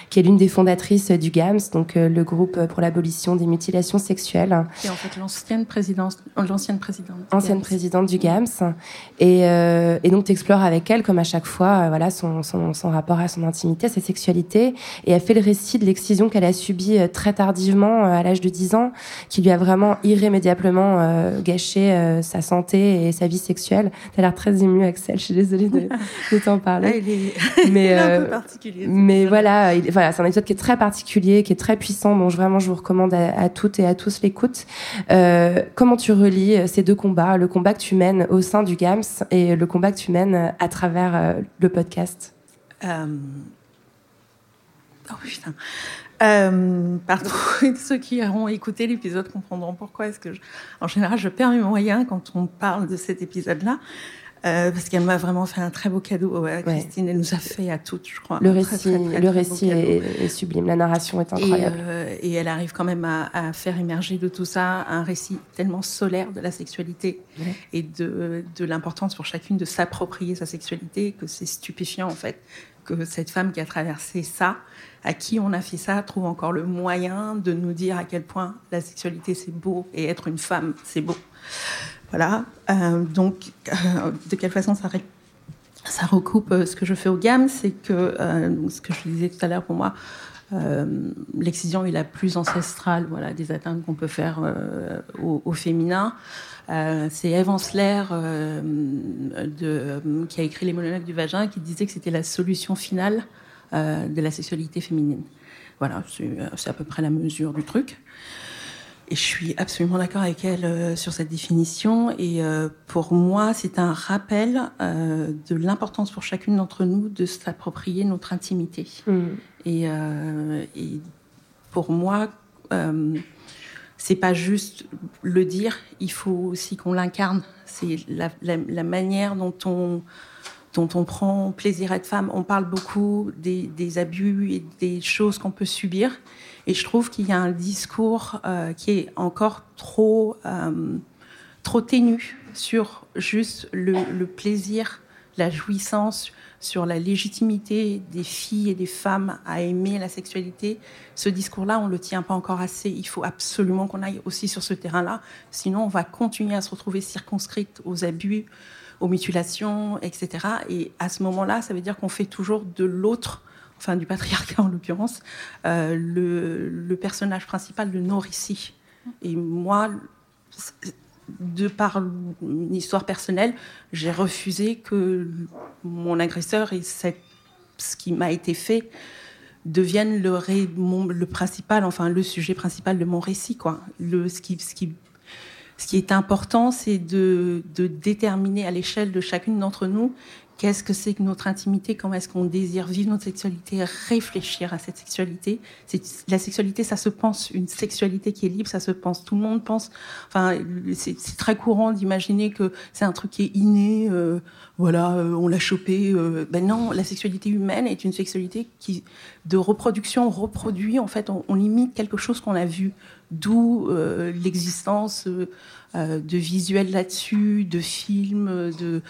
qui est l'une des fondatrices du GAMS, donc euh, le groupe pour l'abolition des mutilations sexuelles. Qui est en fait l'ancienne présidente, l'ancienne présidente. Ancienne présidente du GAMS. Et, euh, et donc tu explores avec elle, comme à chaque fois, euh, voilà son, son, son, rapport à son intimité, à sa sexualité. Et elle fait le récit de l'excision qu'elle a subie très tardivement, à l'âge de 10 ans, qui lui a vraiment irrémédiablement euh, gâché sa santé et sa vie sexuelle. T'as l'air très émue, Axel. Je suis désolée de, de t'en parler. Ah, est... Mais particulier. Mais voilà, il, voilà, c'est un épisode qui est très particulier, qui est très puissant. Donc vraiment, je vous recommande à, à toutes et à tous l'écoute. Euh, comment tu relis ces deux combats, le combat que tu mènes au sein du GAMS et le combat que tu mènes à travers euh, le podcast? Euh... Oh putain. Euh, pardon, ceux qui auront écouté l'épisode comprendront pourquoi est-ce que, je... en général, je perds mes moyens quand on parle de cet épisode-là. Euh, parce qu'elle m'a vraiment fait un très beau cadeau. Ouais, Christine, ouais. elle nous a fait à toutes, je crois. Le récit, très, très, très, le récit est, est, sublime, la narration est incroyable. Et, euh, et elle arrive quand même à, à, faire émerger de tout ça un récit tellement solaire de la sexualité ouais. et de, de l'importance pour chacune de s'approprier sa sexualité que c'est stupéfiant en fait que cette femme qui a traversé ça, à qui on a fait ça, trouve encore le moyen de nous dire à quel point la sexualité c'est beau et être une femme c'est beau. Voilà. Euh, donc, euh, de quelle façon ça, recoupe euh, ce que je fais au GAM C'est que, ce que je disais tout à l'heure pour moi, l'excision est la plus ancestrale des atteintes qu'on peut faire au, au, féminin. c'est Eve Ensler de, qui a écrit Les monologues du vagin qui disait que c'était la solution finale de la sexualité féminine. Voilà, c'est à peu près la mesure du truc. Et je suis absolument d'accord avec elle euh, sur cette définition. Et euh, pour moi, c'est un rappel euh, de l'importance pour chacune d'entre nous de s'approprier notre intimité. Mm. Et, et, pour moi, c'est pas juste le dire, il faut aussi qu'on l'incarne. C'est la, la, la, manière dont on dont on prend plaisir à être femme. On parle beaucoup des, des abus et des choses qu'on peut subir. Et je trouve qu'il y a un discours euh, qui est encore trop, euh, trop ténu sur juste le, le, plaisir, la jouissance, sur la légitimité des filles et des femmes à aimer la sexualité. Ce discours-là, on ne le tient pas encore assez. Il faut absolument qu'on aille aussi sur ce terrain-là. Sinon, on va continuer à se retrouver circonscrite aux abus, aux mutilations, etc. Et à ce moment-là, ça veut dire qu'on fait toujours de l'autre enfin du patriarcat en l'occurrence, euh, le, le, personnage principal de nos récits. Et moi, de par une histoire personnelle, j'ai refusé que mon agresseur et ce qui m'a été fait deviennent le, le principal, enfin le sujet principal de mon récit. Quoi. Le, ce, qui, est important, c'est de déterminer à l'échelle de chacune d'entre nous Qu'est-ce que c'est que notre intimité Comment est-ce qu'on désire vivre notre sexualité Réfléchir à cette sexualité. La sexualité, ça se pense. Une sexualité qui est libre, ça se pense. Tout le monde pense. Enfin, c'est très courant d'imaginer que c'est un truc qui est inné. Euh, voilà, euh, on l'a chopé. Euh, ben non, la sexualité humaine est une sexualité qui, de reproduction, reproduit. En fait, on, on imite quelque chose qu'on a vu. D'où l'existence de visuels là-dessus, de films, de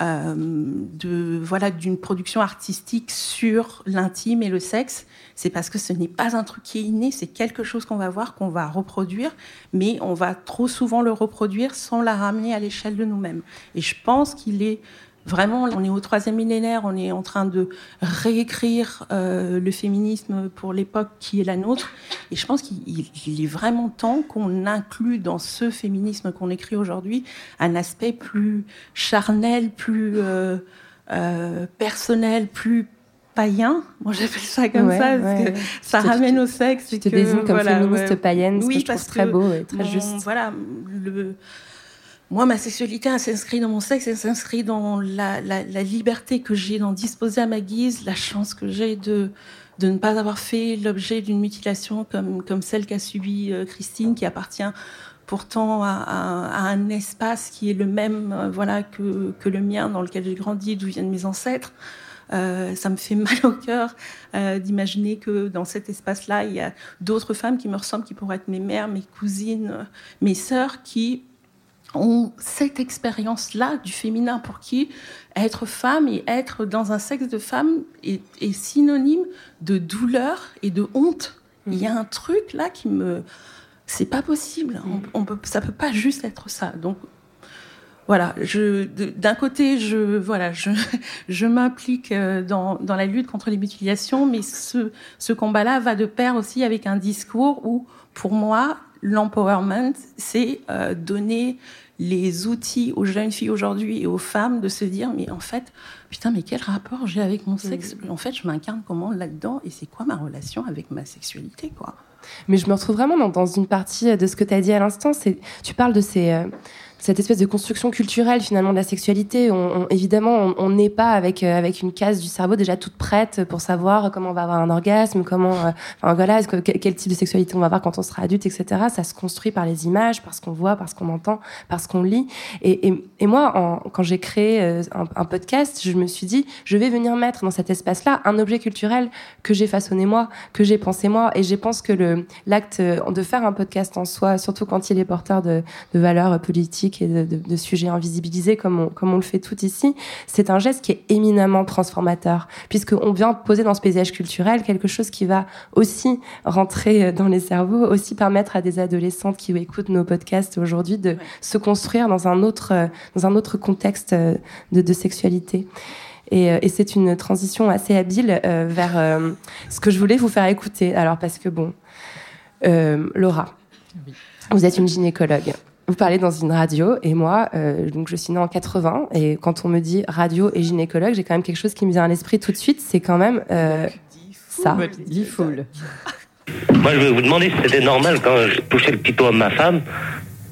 euh, de voilà d'une production artistique sur l'intime et le sexe, c'est parce que ce n'est pas un truc qui est inné, c'est quelque chose qu'on va voir, qu'on va reproduire, mais on va trop souvent le reproduire sans la ramener à l'échelle de nous-mêmes. Et je pense qu'il est Vraiment, on est au troisième millénaire, on est en train de réécrire euh, le féminisme pour l'époque qui est la nôtre. Et je pense qu'il est vraiment temps qu'on inclue dans ce féminisme qu'on écrit aujourd'hui un aspect plus charnel, plus euh, euh, personnel, plus païen. Moi, j'appelle ça comme Ouais, ça parce ouais. que ça ramène au sexe. et te que, désigne comme voilà, féministe ouais. païenne, ce oui, que je trouve parce très beau et très mon- juste. Voilà, le, moi, ma sexualité, elle s'inscrit dans mon sexe, elle s'inscrit dans la, liberté que j'ai d'en disposer à ma guise, la chance que j'ai de, ne pas avoir fait l'objet d'une mutilation comme, celle qu'a subie euh, Christine, qui appartient pourtant à, un espace qui est le même euh, voilà, que, le mien, dans lequel j'ai grandi, d'où viennent mes ancêtres. Euh, ça me fait mal au cœur d'imaginer que dans cet espace-là, il y a d'autres femmes qui me ressemblent, qui pourraient être mes mères, mes cousines, mes sœurs, qui ont cette expérience-là du féminin, pour qui être femme et être dans un sexe de femme est, est synonyme de douleur et de honte. Il y a un truc là qui me... C'est pas possible. On, on peut, ça peut pas juste être ça. Donc voilà, d'un côté, je, voilà, je, je m'implique euh, dans, dans la lutte contre les mutilations, mais ce, ce combat-là va de pair aussi avec un discours où, pour moi, l'empowerment, c'est euh, donner les outils aux jeunes filles aujourd'hui et aux femmes de se dire, mais en fait, putain, mais quel rapport j'ai avec mon sexe En fait, je m'incarne comment là-dedans et c'est quoi ma relation avec ma sexualité, quoi? Mais je me retrouve vraiment dans, dans une partie de ce que tu as dit à l'instant. C'est, tu parles de ces, euh, cette espèce de construction culturelle finalement de la sexualité. On, on- évidemment, on- n'est pas avec euh, avec une case du cerveau déjà toute prête pour savoir comment on va avoir un orgasme, comment, euh, enfin voilà, quel, type de sexualité on va avoir quand on sera adulte, etc. Ça se construit par les images, par ce qu'on voit, par ce qu'on entend, par ce qu'on lit. Et, et, et moi, en- quand j'ai créé euh, un, podcast, je me suis dit, je vais venir mettre dans cet espace-là un objet culturel que j'ai façonné moi, que j'ai pensé moi. Et je pense que l'acte de faire un podcast en soi, surtout quand il est porteur de, de valeurs politiques et de, de, de sujets invisibilisés comme on, comme on le fait tout ici, c'est un geste qui est éminemment transformateur, puisqu'on vient poser dans ce paysage culturel quelque chose qui va aussi rentrer dans les cerveaux, aussi permettre à des adolescentes qui écoutent nos podcasts aujourd'hui de se construire dans un autre, euh, dans un autre contexte euh, de, de sexualité. Et, euh, et c'est une transition assez habile euh, vers euh, ce que je voulais vous faire écouter. Alors parce que bon, euh, Laura, vous êtes une gynécologue. Vous parlez dans une radio et moi, euh, donc je suis née en 80 et quand on me dit radio et gynécologue, j'ai quand même quelque chose qui me vient à l'esprit tout de suite. C'est quand même euh, ça. foule. Moi, je vais vous demander si c'était normal quand je touchais le pitot à ma femme.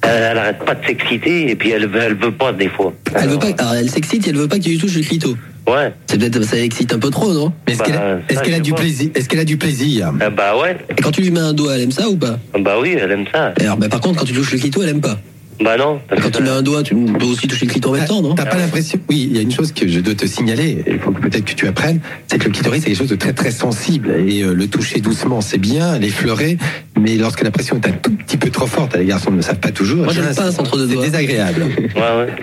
Elle, elle arrête pas de s'exciter et puis elle, veut- elle veut pas des fois. Elle veut pas, alors elle s'excite et elle veut pas que tu lui touches le clito. Ouais. C'est peut-être, ça excite un peu trop, non? Mais est-ce qu'elle a- Bah, est-ce qu'elle a du plaisir Est-ce qu'elle a du plaisir? Bah ouais. Et quand tu lui mets un doigt, elle aime ça ou pas? Bah oui, elle aime ça. Alors, bah, par contre, quand tu touches le clito, elle aime pas. Bah non. Quand tu mets un doigt, tu peux aussi toucher le clito en même temps, non T'as pas l'impression Oui, il y a une chose que je dois te signaler, il faut que peut-être que tu apprennes, c'est que le clitoris c'est quelque chose de très très sensible et euh, le toucher doucement c'est bien, l'effleurer, mais lorsque la pression est un tout petit peu trop forte, les garçons ne le savent pas toujours. Moi, bien, pas un c'est- centre de C'est doigts. désagréable.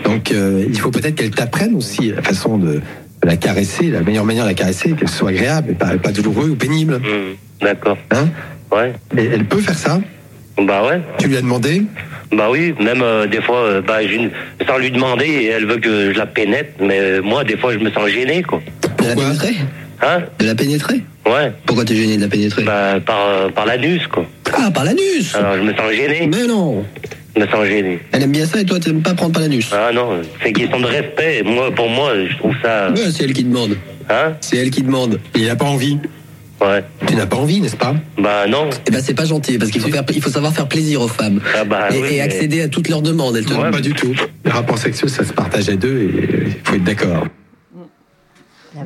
Donc euh, il faut peut-être qu'elle t'apprenne aussi la façon de la caresser, la meilleure manière de la caresser, qu'elle soit agréable et pas, pas douloureux ou pénible. D'accord. Hein? Ouais. Et elle peut faire ça? Bah ouais. Tu lui as demandé? Bah oui, même euh, des fois, euh, bah, je- sans lui demander, elle veut que je la pénètre, mais euh, moi, des fois, je me sens gêné, quoi. De la pénétrer? Hein? De la pénétrer? Ouais. Pourquoi t'es gêné de la pénétrer? Bah, par, euh, par l'anus, quoi. Ah, par l'anus Alors, je me sens gêné. Mais non Je me sens gêné. Elle aime bien ça et toi, t'aimes pas prendre par l'anus? Ah non, c'est question de respect. Moi, pour moi, je trouve ça... Ouais, c'est elle qui demande. Hein? C'est elle qui demande. Il n'a pas envie. Ouais. Tu n'as pas envie, n'est-ce pas? Bah non. Eh ben c'est pas gentil parce qu'il faut faire, il faut savoir faire plaisir aux femmes Ah bah et, oui, et mais- accéder à toutes leurs demandes. Elles te Non, pas du tout. Les rapports sexuels, ça se partage à deux et il faut être d'accord.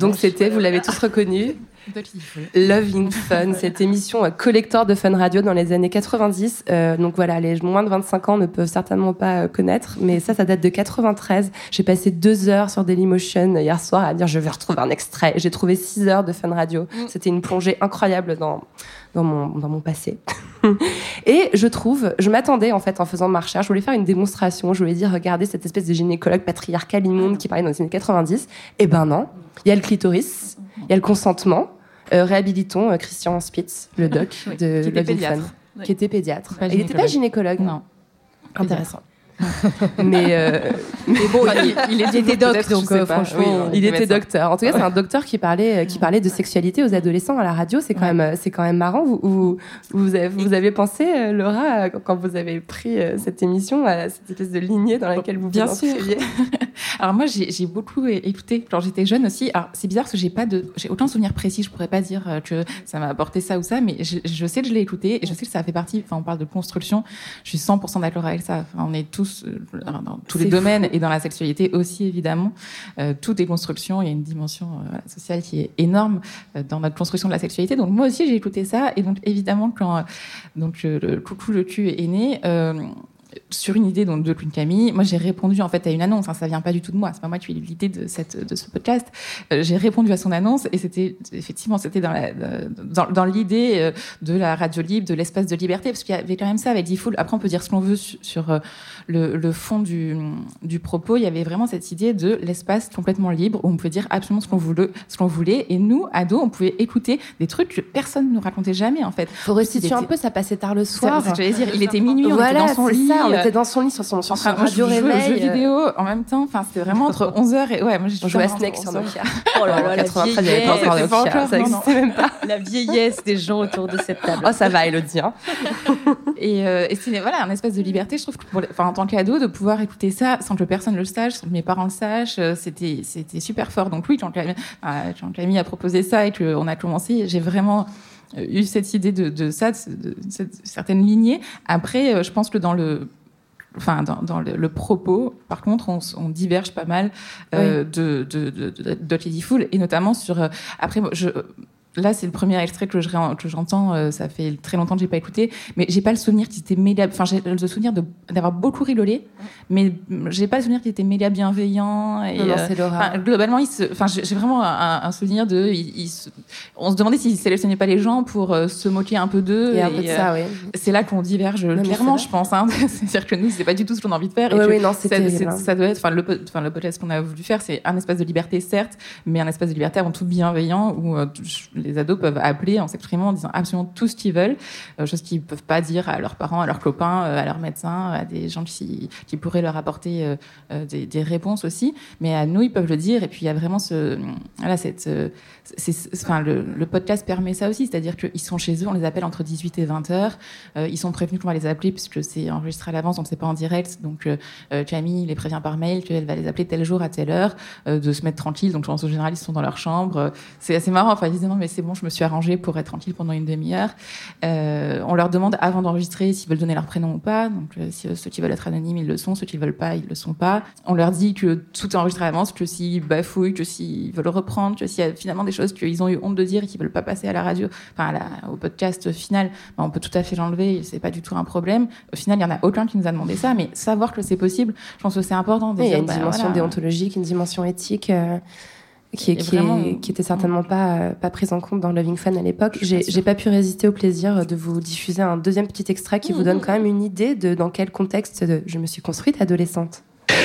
Donc c'était, vous l'avez tous reconnu, Loving Fun, cette émission euh, collector de Fun Radio dans les années 90. Euh, donc voilà, les moins de 25 ans ne peuvent certainement pas euh, connaître, mais ça, ça date de 93. J'ai passé deux heures sur Dailymotion hier soir à dire je vais retrouver un extrait. J'ai trouvé six heures de Fun Radio. C'était une plongée incroyable dans dans mon dans mon passé. Et je trouve, je m'attendais en fait en faisant ma recherche, je voulais faire une démonstration, je voulais dire regardez cette espèce de gynécologue patriarcal immonde qui parlait dans les années 90. Eh ben non, il y a le clitoris, il y a le consentement. Euh, réhabilitons euh, Christian Spitz, le doc de qui était pédiatre. Fun, Oui. qui était pédiatre. Pas il n'était pas gynécologue. Non. Intéressant. mais, euh, mais bon, il, il était doc, donc euh, franchement, oui, il était docteur. En tout cas, c'est un docteur qui parlait, qui parlait de sexualité aux adolescents à la radio. C'est quand même, c'est quand même marrant. Vous, vous, vous, avez, vous avez pensé, euh, Laura, quand vous avez pris cette émission, à cette espèce de lignée dans laquelle vous bien sûr. Alors moi, j'ai beaucoup écouté quand j'étais jeune aussi. Alors c'est bizarre parce que j'ai pas de, j'ai aucun souvenir précis. Je pourrais pas dire que ça m'a apporté ça ou ça, mais je, je sais que je l'ai écouté et je sais que ça fait partie. Enfin, on parle de construction. Je suis 100% d'accord avec ça. Enfin, on est tous euh, dans tous les domaines et dans la sexualité aussi évidemment. Euh, tout est construction. Il y a une dimension euh, sociale qui est énorme euh, dans notre construction de la sexualité. Donc moi aussi j'ai écouté ça et donc évidemment quand donc le coucou le cul est né sur une idée donc, de Queen Camille, moi j'ai répondu en fait à une annonce. Hein, ça vient pas du tout de moi. C'est pas moi qui ai eu l'idée de cette de ce podcast. Euh, j'ai répondu à son annonce et c'était effectivement c'était dans la dans, dans l'idée euh, de la radio libre, de l'espace de liberté, parce qu'il y avait quand même ça avec Diffoul. Après on peut dire ce qu'on veut sur, sur euh, le, le, fond du du propos. Il y avait vraiment cette idée de l'espace complètement libre où on peut dire absolument ce qu'on voulait, ce qu'on voulait. Et nous ados, on pouvait écouter des trucs que personne ne nous racontait jamais en fait. Faut restituer un peu. Ça passait tard le soir. J'allais dire, il était minuit, on était dans son lit. Ça, on était dans son lit sur son, sur son radio réveil. jeux vidéo en même temps. Enfin, c'était vraiment entre 11h et ouais, moi j'ai joué à Snake sur Nokia. Oh là là, la vieillesse. Ça existait même pas. La vieillesse des gens autour de cette table. Oh, ça va, Elodie. Hein. et, euh, et c'est voilà un espèce de liberté, je trouve, que pour, enfin, en tant qu'ado, de pouvoir écouter ça sans que personne le sache, sans que mes parents le sachent, euh, c'était c'était super fort. Donc oui, Jean Camille a proposé ça et qu'on a commencé. J'ai vraiment eu cette idée de, de ça, de, cette certaine lignée. Après, euh, je pense que dans le enfin dans, dans le, le, propos, par contre, on, on diverge pas mal euh, oui. de, de, de, de, de Lady Fool, et notamment sur. Euh, après, je, Là, c'est le premier extrait que j'entends. Euh, ça fait très longtemps que j'ai pas écouté, mais j'ai pas le souvenir qu'il était méga. Enfin, j'ai le souvenir d'avoir beaucoup rigolé, mais j'ai pas le souvenir qu'il était méga bienveillant. Et, non, non, euh, globalement, il se. Enfin, j'ai vraiment un, un, souvenir de. Il, il se, on se demandait s'il sélectionnait pas les gens pour euh, se moquer un peu d'eux. Un peu de ça, oui. C'est là qu'on diverge non, clairement, je pense. Hein. C'est-à-dire que nous, c'est pas du tout ce qu'on a envie de faire. Oui, et oui, non, ça, ça doit être. Enfin, le, enfin, le podcast qu'on a voulu faire, c'est un espace de liberté, certes, mais un espace de liberté avant tout bienveillant où les ados peuvent appeler en s'exprimant en disant absolument tout ce qu'ils veulent, euh, chose qu'ils peuvent pas dire à leurs parents, à leurs copains, euh, à leurs médecins, à des gens qui, pourraient leur apporter euh, des, réponses aussi. Mais à nous, ils peuvent le dire. Et puis il y a vraiment ce, voilà, cette, enfin, le, podcast permet ça aussi, c'est-à-dire qu'ils sont chez eux, on les appelle entre 18 et 20 heures. Ils sont prévenus qu'on va les appeler puisque c'est enregistré à l'avance, donc c'est pas en direct. Donc Camille les prévient par mail qu'elle va les appeler tel jour à telle heure, de se mettre tranquille. Donc je pense au général ils sont dans leur chambre. C'est assez marrant. Enfin ils disent non mais c'est bon, je me suis arrangée pour être tranquille pendant une demi-heure. Euh, on leur demande avant d'enregistrer s'ils veulent donner leur prénom ou pas. Donc euh, si, ceux qui veulent être anonymes ils le sont, ceux qui veulent pas ils le sont pas. On leur dit que tout est enregistré à l'avance, que s'ils bafouillent, que s'ils veulent reprendre, que s'il y a finalement des choses qu'ils ont eu honte de dire et qu'ils veulent pas passer à la radio, enfin à la, au podcast final, ben on peut tout à fait l'enlever, c'est pas du tout un problème. Au final, il y en a aucun qui nous a demandé ça, mais savoir que c'est possible, je pense que c'est important. il y a une bah, dimension voilà. déontologique, une dimension éthique. Euh qui, qui, vraiment... est, qui était certainement pas pas prise en compte dans Loving Fun à l'époque. J'ai pas pu résister au plaisir de vous diffuser un deuxième petit extrait qui mmh. vous donne quand même une idée de dans quel contexte de, je me suis construite adolescente.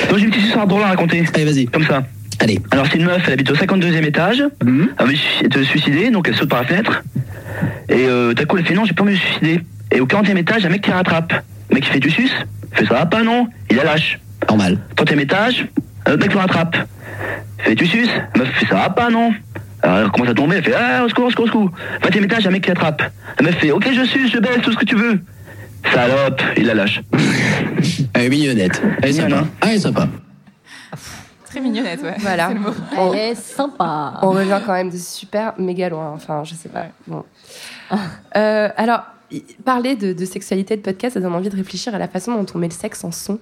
Donc j'ai une petite histoire drôle à raconter. Allez, vas-y. Comme ça. Allez. Alors c'est une meuf, elle habite au 52e étage. Mmh. Elle veut se suicider, donc elle saute par la fenêtre. Et euh, d'un coup elle fait non, j'ai pas envie de me suicider. Et au 40e étage, un mec qui la rattrape. Le mec qui fait du sus, fait ça va pas non, il la lâche. Normal. 30e étage, un autre mec le rattrape. Fait tu suces, meuf fait ça va pas non. Alors elle commence à tomber, elle fait ah au secours, au secours, au secours. 20e étage, un mec qui l'attrape. La meuf fait ok je suce, je baisse, tout ce que tu veux. Salope, il la lâche. elle est mignonnette. Elle est sympa. Ah, elle est sympa. Très mignonnette, ouais. Voilà. Le mot. Elle est sympa. On revient quand même de super méga loin. Enfin, je sais pas. Bon. Euh, alors, parler de, de, sexualité de podcast, ça donne envie de réfléchir à la façon dont on met le sexe en son.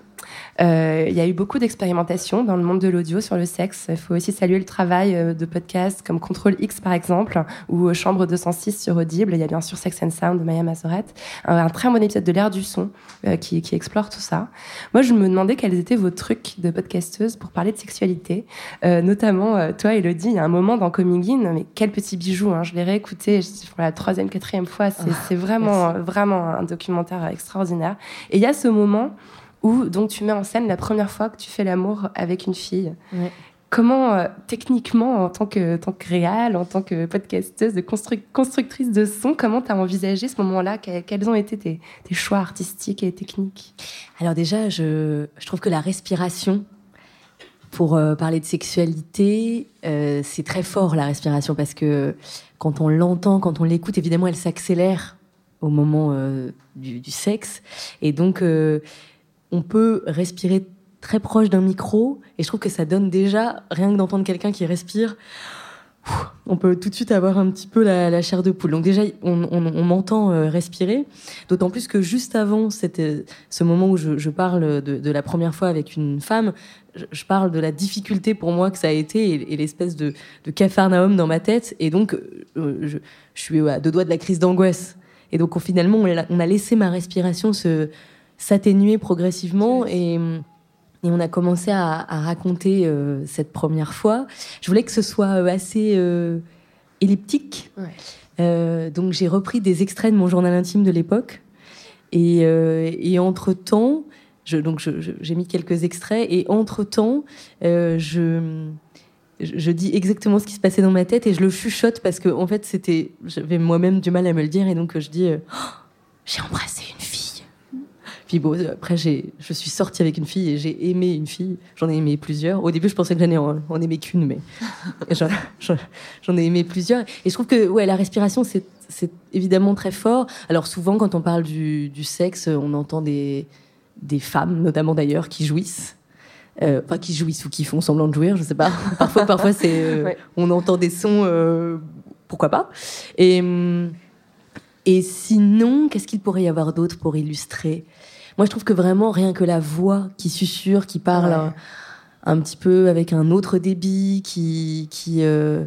Euh, il y a eu beaucoup d'expérimentations dans le monde de l'audio sur le sexe. Il faut aussi saluer le travail de podcasts comme Contrôle X par exemple, ou Chambre 206 sur Audible. Il y a bien sûr Sex and Sound de Maya Mazorette, un, un très bon épisode de l'ère du son euh, qui, qui, explore tout ça. Moi, je me demandais quels étaient vos trucs de podcasteuse pour parler de sexualité, euh, notamment euh, toi, Elodie. Il y a un moment dans Coming In, mais quel petit bijou. Hein, je l'ai réécouté pour la troisième, quatrième fois. C'est oh, vraiment, merci. vraiment un documentaire extraordinaire. Et il y a ce moment où donc tu mets en scène la première fois que tu fais l'amour avec une fille. Ouais. comment, euh, techniquement, en tant que, tant que réal, en tant que podcasteuse, de constructrice de son, comment tu as envisagé ce moment-là? Quels ont été tes, choix artistiques et techniques? Alors déjà, je, je, trouve que la respiration, pour euh, parler de sexualité, euh, c'est très fort la respiration, parce que quand on l'entend, quand on l'écoute, évidemment, elle s'accélère au moment du, du, sexe. Et donc, on peut respirer très proche d'un micro. Et je trouve que ça donne déjà, rien que d'entendre quelqu'un qui respire, on peut tout de suite avoir un petit peu la, chair de poule. Donc déjà, on, m'entend euh, respirer, d'autant plus que juste avant euh, ce moment où je, parle de, la première fois avec une femme, je, parle de la difficulté pour moi que ça a été et, l'espèce de, de capharnaüm dans ma tête. Et donc, euh, je, suis à deux doigts de la crise d'angoisse. Et donc, finalement, on a, laissé ma respiration se s'atténuer progressivement et et on a commencé à, raconter euh, cette première fois. Je voulais que ce soit euh, assez euh, elliptique. donc j'ai repris des extraits de mon journal intime de l'époque. Et, entre-temps, donc j'ai mis quelques extraits. Et entre-temps, je, je dis exactement ce qui se passait dans ma tête et je le chuchote parce que en fait c'était j'avais moi-même du mal à me le dire et donc je dis oh, j'ai embrassé une fille puis bon, après, je suis sortie avec une fille et j'ai aimé une fille. J'en ai aimé plusieurs. Au début, je pensais que j'en ai en, aimé qu'une, mais j'en ai aimé plusieurs. Et je trouve que ouais, la respiration, c'est évidemment très fort. Alors souvent, quand on parle du, sexe, on entend des, des femmes, notamment d'ailleurs, qui jouissent. Euh, enfin, qui jouissent ou qui font semblant de jouir, je sais pas. Parfois, parfois, c'est, euh, on entend des sons, euh, pourquoi pas. Et, et sinon, qu'est-ce qu'il pourrait y avoir d'autre pour illustrer? Moi, je trouve que vraiment, rien que la voix qui susurre, qui parle un, petit peu avec un autre débit, qui, qui, euh,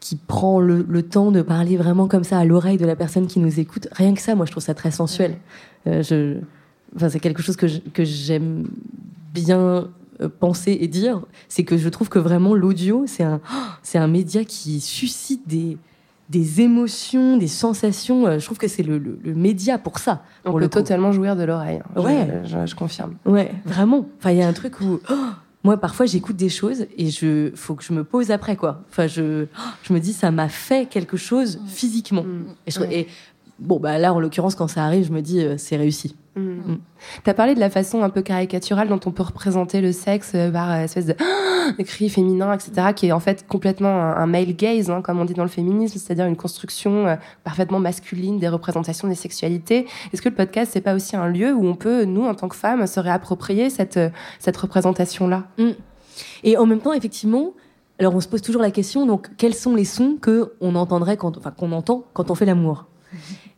qui prend le, temps de parler vraiment comme ça à l'oreille de la personne qui nous écoute, rien que ça, moi, je trouve ça très sensuel. Euh, je, enfin, c'est quelque chose que, que j'aime bien euh, penser et dire, c'est que je trouve que vraiment l'audio, c'est un, c'est un média qui suscite des, des émotions, des sensations. Euh, je trouve que c'est le, média pour ça. On peut totalement jouir de l'oreille. Hein. Ouais. Je, confirme. Ouais, vraiment. Enfin, il y a un truc où. Oh, moi, parfois, j'écoute des choses et je faut que je me pose après, quoi. Enfin, je, je me dis, ça m'a fait quelque chose physiquement. Mm. et, bon, bah là, en l'occurrence, quand ça arrive, je me dis, euh, c'est réussi. Mm. Mm. Tu as parlé de la façon un peu caricaturale dont on peut représenter le sexe euh, par euh, espèce de, cri féminin, etc., qui est en fait complètement un, male gaze, hein, comme on dit dans le féminisme, c'est-à-dire une construction parfaitement masculine des représentations des sexualités. Est-ce que le podcast, c'est pas aussi un lieu où on peut, nous, en tant que femmes, se réapproprier cette, cette représentation-là? Mm. Et en même temps, effectivement, alors on se pose toujours la question, donc quels sont les sons que on entendrait quand, enfin, qu'on entend quand on fait l'amour?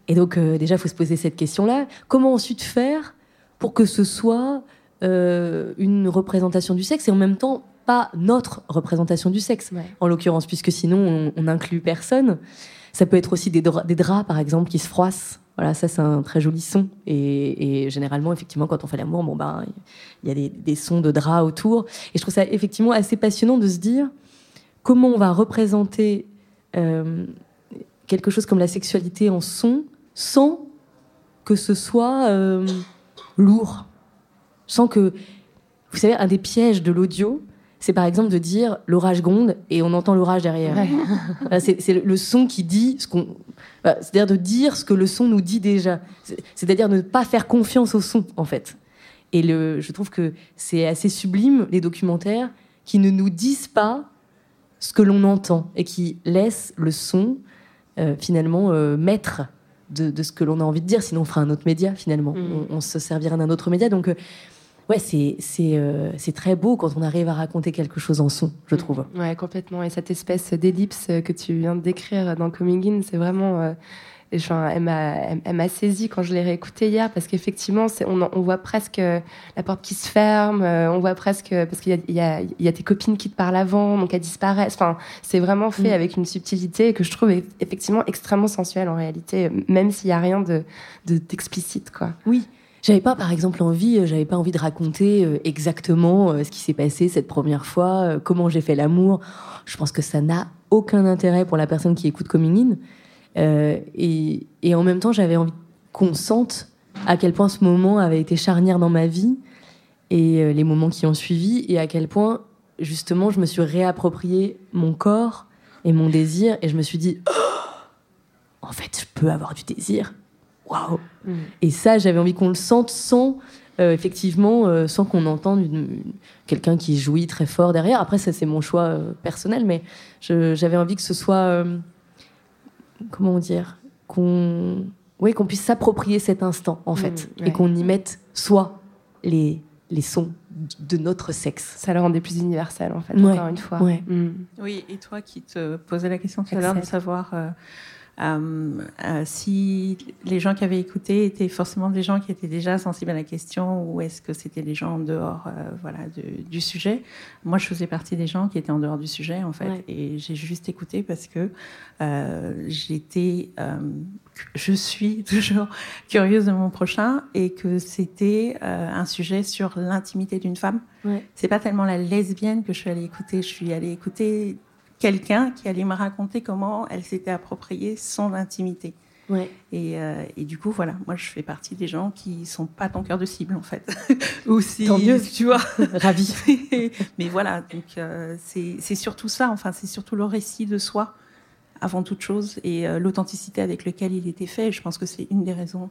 Et donc, euh, déjà, il faut se poser cette question-là. Comment ensuite faire pour que ce soit euh, une représentation du sexe et en même temps pas notre représentation du sexe, en l'occurrence, puisque sinon, on n'inclut personne. Ça peut être aussi des, des, draps, par exemple, qui se froissent. Voilà, ça, c'est un très joli son. Et, généralement, effectivement, quand on fait l'amour, bon, ben, il y a des, sons de draps autour. Et je trouve ça effectivement assez passionnant de se dire comment on va représenter euh, quelque chose comme la sexualité en son sans que ce soit euh, lourd. Sans que. Vous savez, un des pièges de l'audio, c'est par exemple de dire l'orage gronde et on entend l'orage derrière. c'est le son qui dit ce qu'on. C'est-à-dire de dire ce que le son nous dit déjà. C'est-à-dire ne pas faire confiance au son, en fait. Et le, je trouve que c'est assez sublime, les documentaires, qui ne nous disent pas ce que l'on entend et qui laissent le son, euh, finalement, euh, maître de, ce que l'on a envie de dire, sinon on fera un autre média finalement. Mm. On, se servira d'un autre média. Donc, euh, ouais, c'est euh, c'est très beau quand on arrive à raconter quelque chose en son, je mm. trouve. Ouais, complètement. Et cette espèce d'ellipse que tu viens de décrire dans Coming In, c'est vraiment. Euh, elle m'a saisi quand je l'ai réécouté hier parce qu'effectivement, on, on, voit presque la porte qui se ferme, on voit presque parce qu'il y, y, a tes copines qui te parlent avant, donc elles disparaissent. Enfin, c'est vraiment fait mm. avec une subtilité que je trouve effectivement extrêmement sensuelle en réalité, même s'il y a rien de d'explicite, quoi. Oui. J'avais pas, par exemple, envie, euh, j'avais pas envie de raconter euh, exactement euh, ce qui s'est passé cette première fois, comment j'ai fait l'amour. Je pense que ça n'a aucun intérêt pour la personne qui écoute Coming In. Euh, et, et, en même temps, j'avais envie qu'on sente à quel point ce moment avait été charnière dans ma vie et euh, les moments qui ont suivi et à quel point justement, je me suis réapproprié mon corps et mon désir, et je me suis dit, oh, en fait, je peux avoir du désir. Waouh Et ça, j'avais envie qu'on le sente sans, euh, effectivement, euh, sans qu'on entende quelqu'un qui jouit très fort derrière. Après, ça, c'est mon choix euh, personnel, mais j'avais envie que ce soit, comment dire, qu'on oui, qu'on puisse s'approprier cet instant, en fait, Mm, et ouais. qu'on y mette soit les, les sons de notre sexe. Ça le rendait plus universel, en fait, Ouais, encore une fois. ouais. Mm. Oui, et toi qui te posais la question tout à l'heure de savoir euh, si les gens qui avaient écouté étaient forcément des gens qui étaient déjà sensibles à la question ou est-ce que c'était des gens en dehors euh, voilà, de- du sujet. Moi, je faisais partie des gens qui étaient en dehors du sujet, en fait, Ouais. et j'ai juste écouté parce que euh, j'étais, euh, je suis toujours curieuse de mon prochain et que c'était euh, un sujet sur l'intimité d'une femme. Ouais. C'est pas tellement la lesbienne que je suis allée écouter, je suis allée écouter quelqu'un qui allait me raconter comment elle s'était appropriée son intimité. Ouais. Et, euh, et du coup, voilà, moi je fais partie des gens qui sont pas ton cœur de cible en fait. Ou si, Tant mieux. tu vois. Ravi. Mais voilà, donc euh, c'est surtout ça, enfin c'est surtout le récit de soi avant toute chose et euh, l'authenticité avec laquelle il était fait. Je pense que c'est une des raisons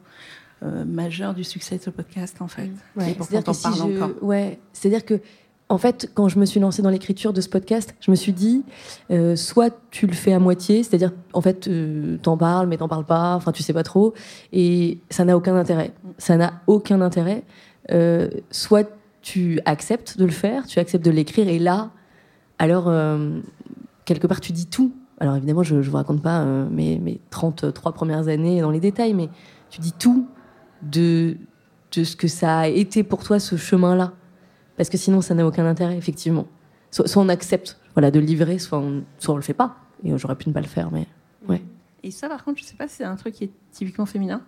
majeures du succès de ce podcast en fait. Ouais, c'est-à-dire que si je- ouais, que en fait, quand je me suis lancée dans l'écriture de ce podcast, je me suis dit, euh, soit tu le fais à moitié, c'est-à-dire, en fait, euh, t'en parles, mais t'en parles pas, enfin, tu sais pas trop, et ça n'a aucun intérêt. Ça n'a aucun intérêt. Euh, soit tu acceptes de le faire, tu acceptes de l'écrire, et là, alors, quelque part, tu dis tout. Alors, évidemment, je ne vous raconte pas mes, mes 33 premières années dans les détails, mais tu dis tout de ce que ça a été pour toi, ce chemin-là. Parce que sinon, ça n'a aucun intérêt, effectivement. Soit, soit on accepte voilà, de livrer, soit on, soit on le fait pas. Et euh, j'aurais pu ne pas le faire, mais ouais. Et ça, par contre, je sais pas si c'est un truc qui est typiquement féminin.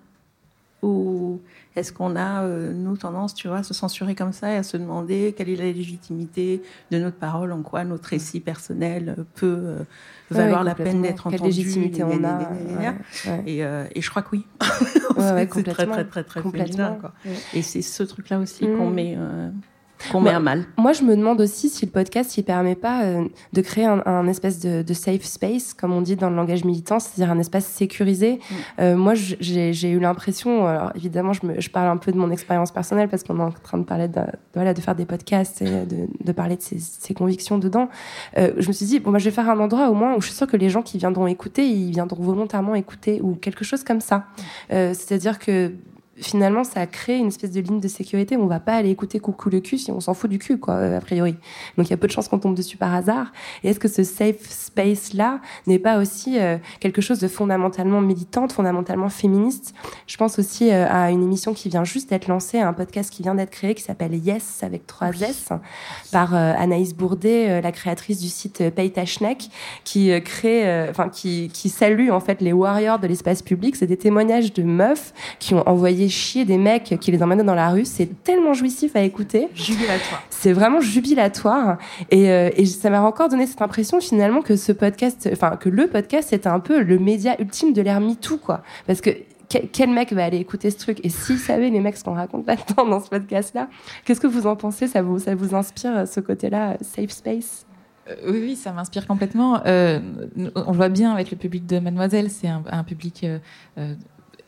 Ou est-ce qu'on a, euh, nous, tendance, tu vois, à se censurer comme ça et à se demander quelle est la légitimité de notre parole, en quoi notre récit personnel peut euh, valoir ouais, la peine d'être Quelle entendu. légitimité on a, ouais. Et, euh, et je crois que oui. C'est très, très, très, très Complètement. féminin. Quoi. Et c'est ce truc-là aussi Mm. qu'on met, euh, qu'on met à mal. Moi, je me demande aussi si le podcast, il permet pas euh, de créer un, un espèce de, de safe space, comme on dit dans le langage militant, c'est-à-dire un espace sécurisé. Euh, moi, j'ai eu l'impression, alors évidemment, je, me, je parle un peu de mon expérience personnelle parce qu'on est en train de parler de, de- voilà, de faire des podcasts et de, de parler de ses, ses convictions dedans. Euh, je me suis dit, bon, bah, je vais faire un endroit au moins où je suis sûre que les gens qui viendront écouter, ils viendront volontairement écouter ou quelque chose comme ça. C'est-à-dire que finalement, ça a créé une espèce de ligne de sécurité. On va pas aller écouter coucou le cul si on s'en fout du cul, quoi, euh, a priori. Donc il y a peu de chances qu'on tombe dessus par hasard. Et est-ce que ce safe space là n'est pas aussi euh, quelque chose de fondamentalement militante, fondamentalement féministe? Je pense aussi euh, à une émission qui vient juste d'être lancée, un podcast qui vient d'être créé qui s'appelle Yes avec trois S par euh, Anaïs Bourdet, la créatrice du site Paye ta schneck, qui crée, enfin qui qui salue en fait les warriors de l'espace public. C'est des témoignages de meufs qui ont envoyé chier des mecs qui les emmènent dans la rue. C'est tellement jouissif à écouter. Jubilatoire. C'est vraiment jubilatoire. Et, euh, et ça m'a encore donné cette impression finalement que ce podcast, enfin que le podcast était un peu le média ultime de l'ère MeToo, quoi. Parce que quel, mec va aller écouter ce truc? Et s'ils savaient les mecs ce qu'on raconte là-dedans dans ce podcast-là, qu'est-ce que vous en pensez? Ça vous, ça vous inspire euh, ce côté-là, euh, safe space? Oui, oui, ça m'inspire complètement. Euh, on le voit bien avec le public de Mademoiselle, c'est un, un public euh,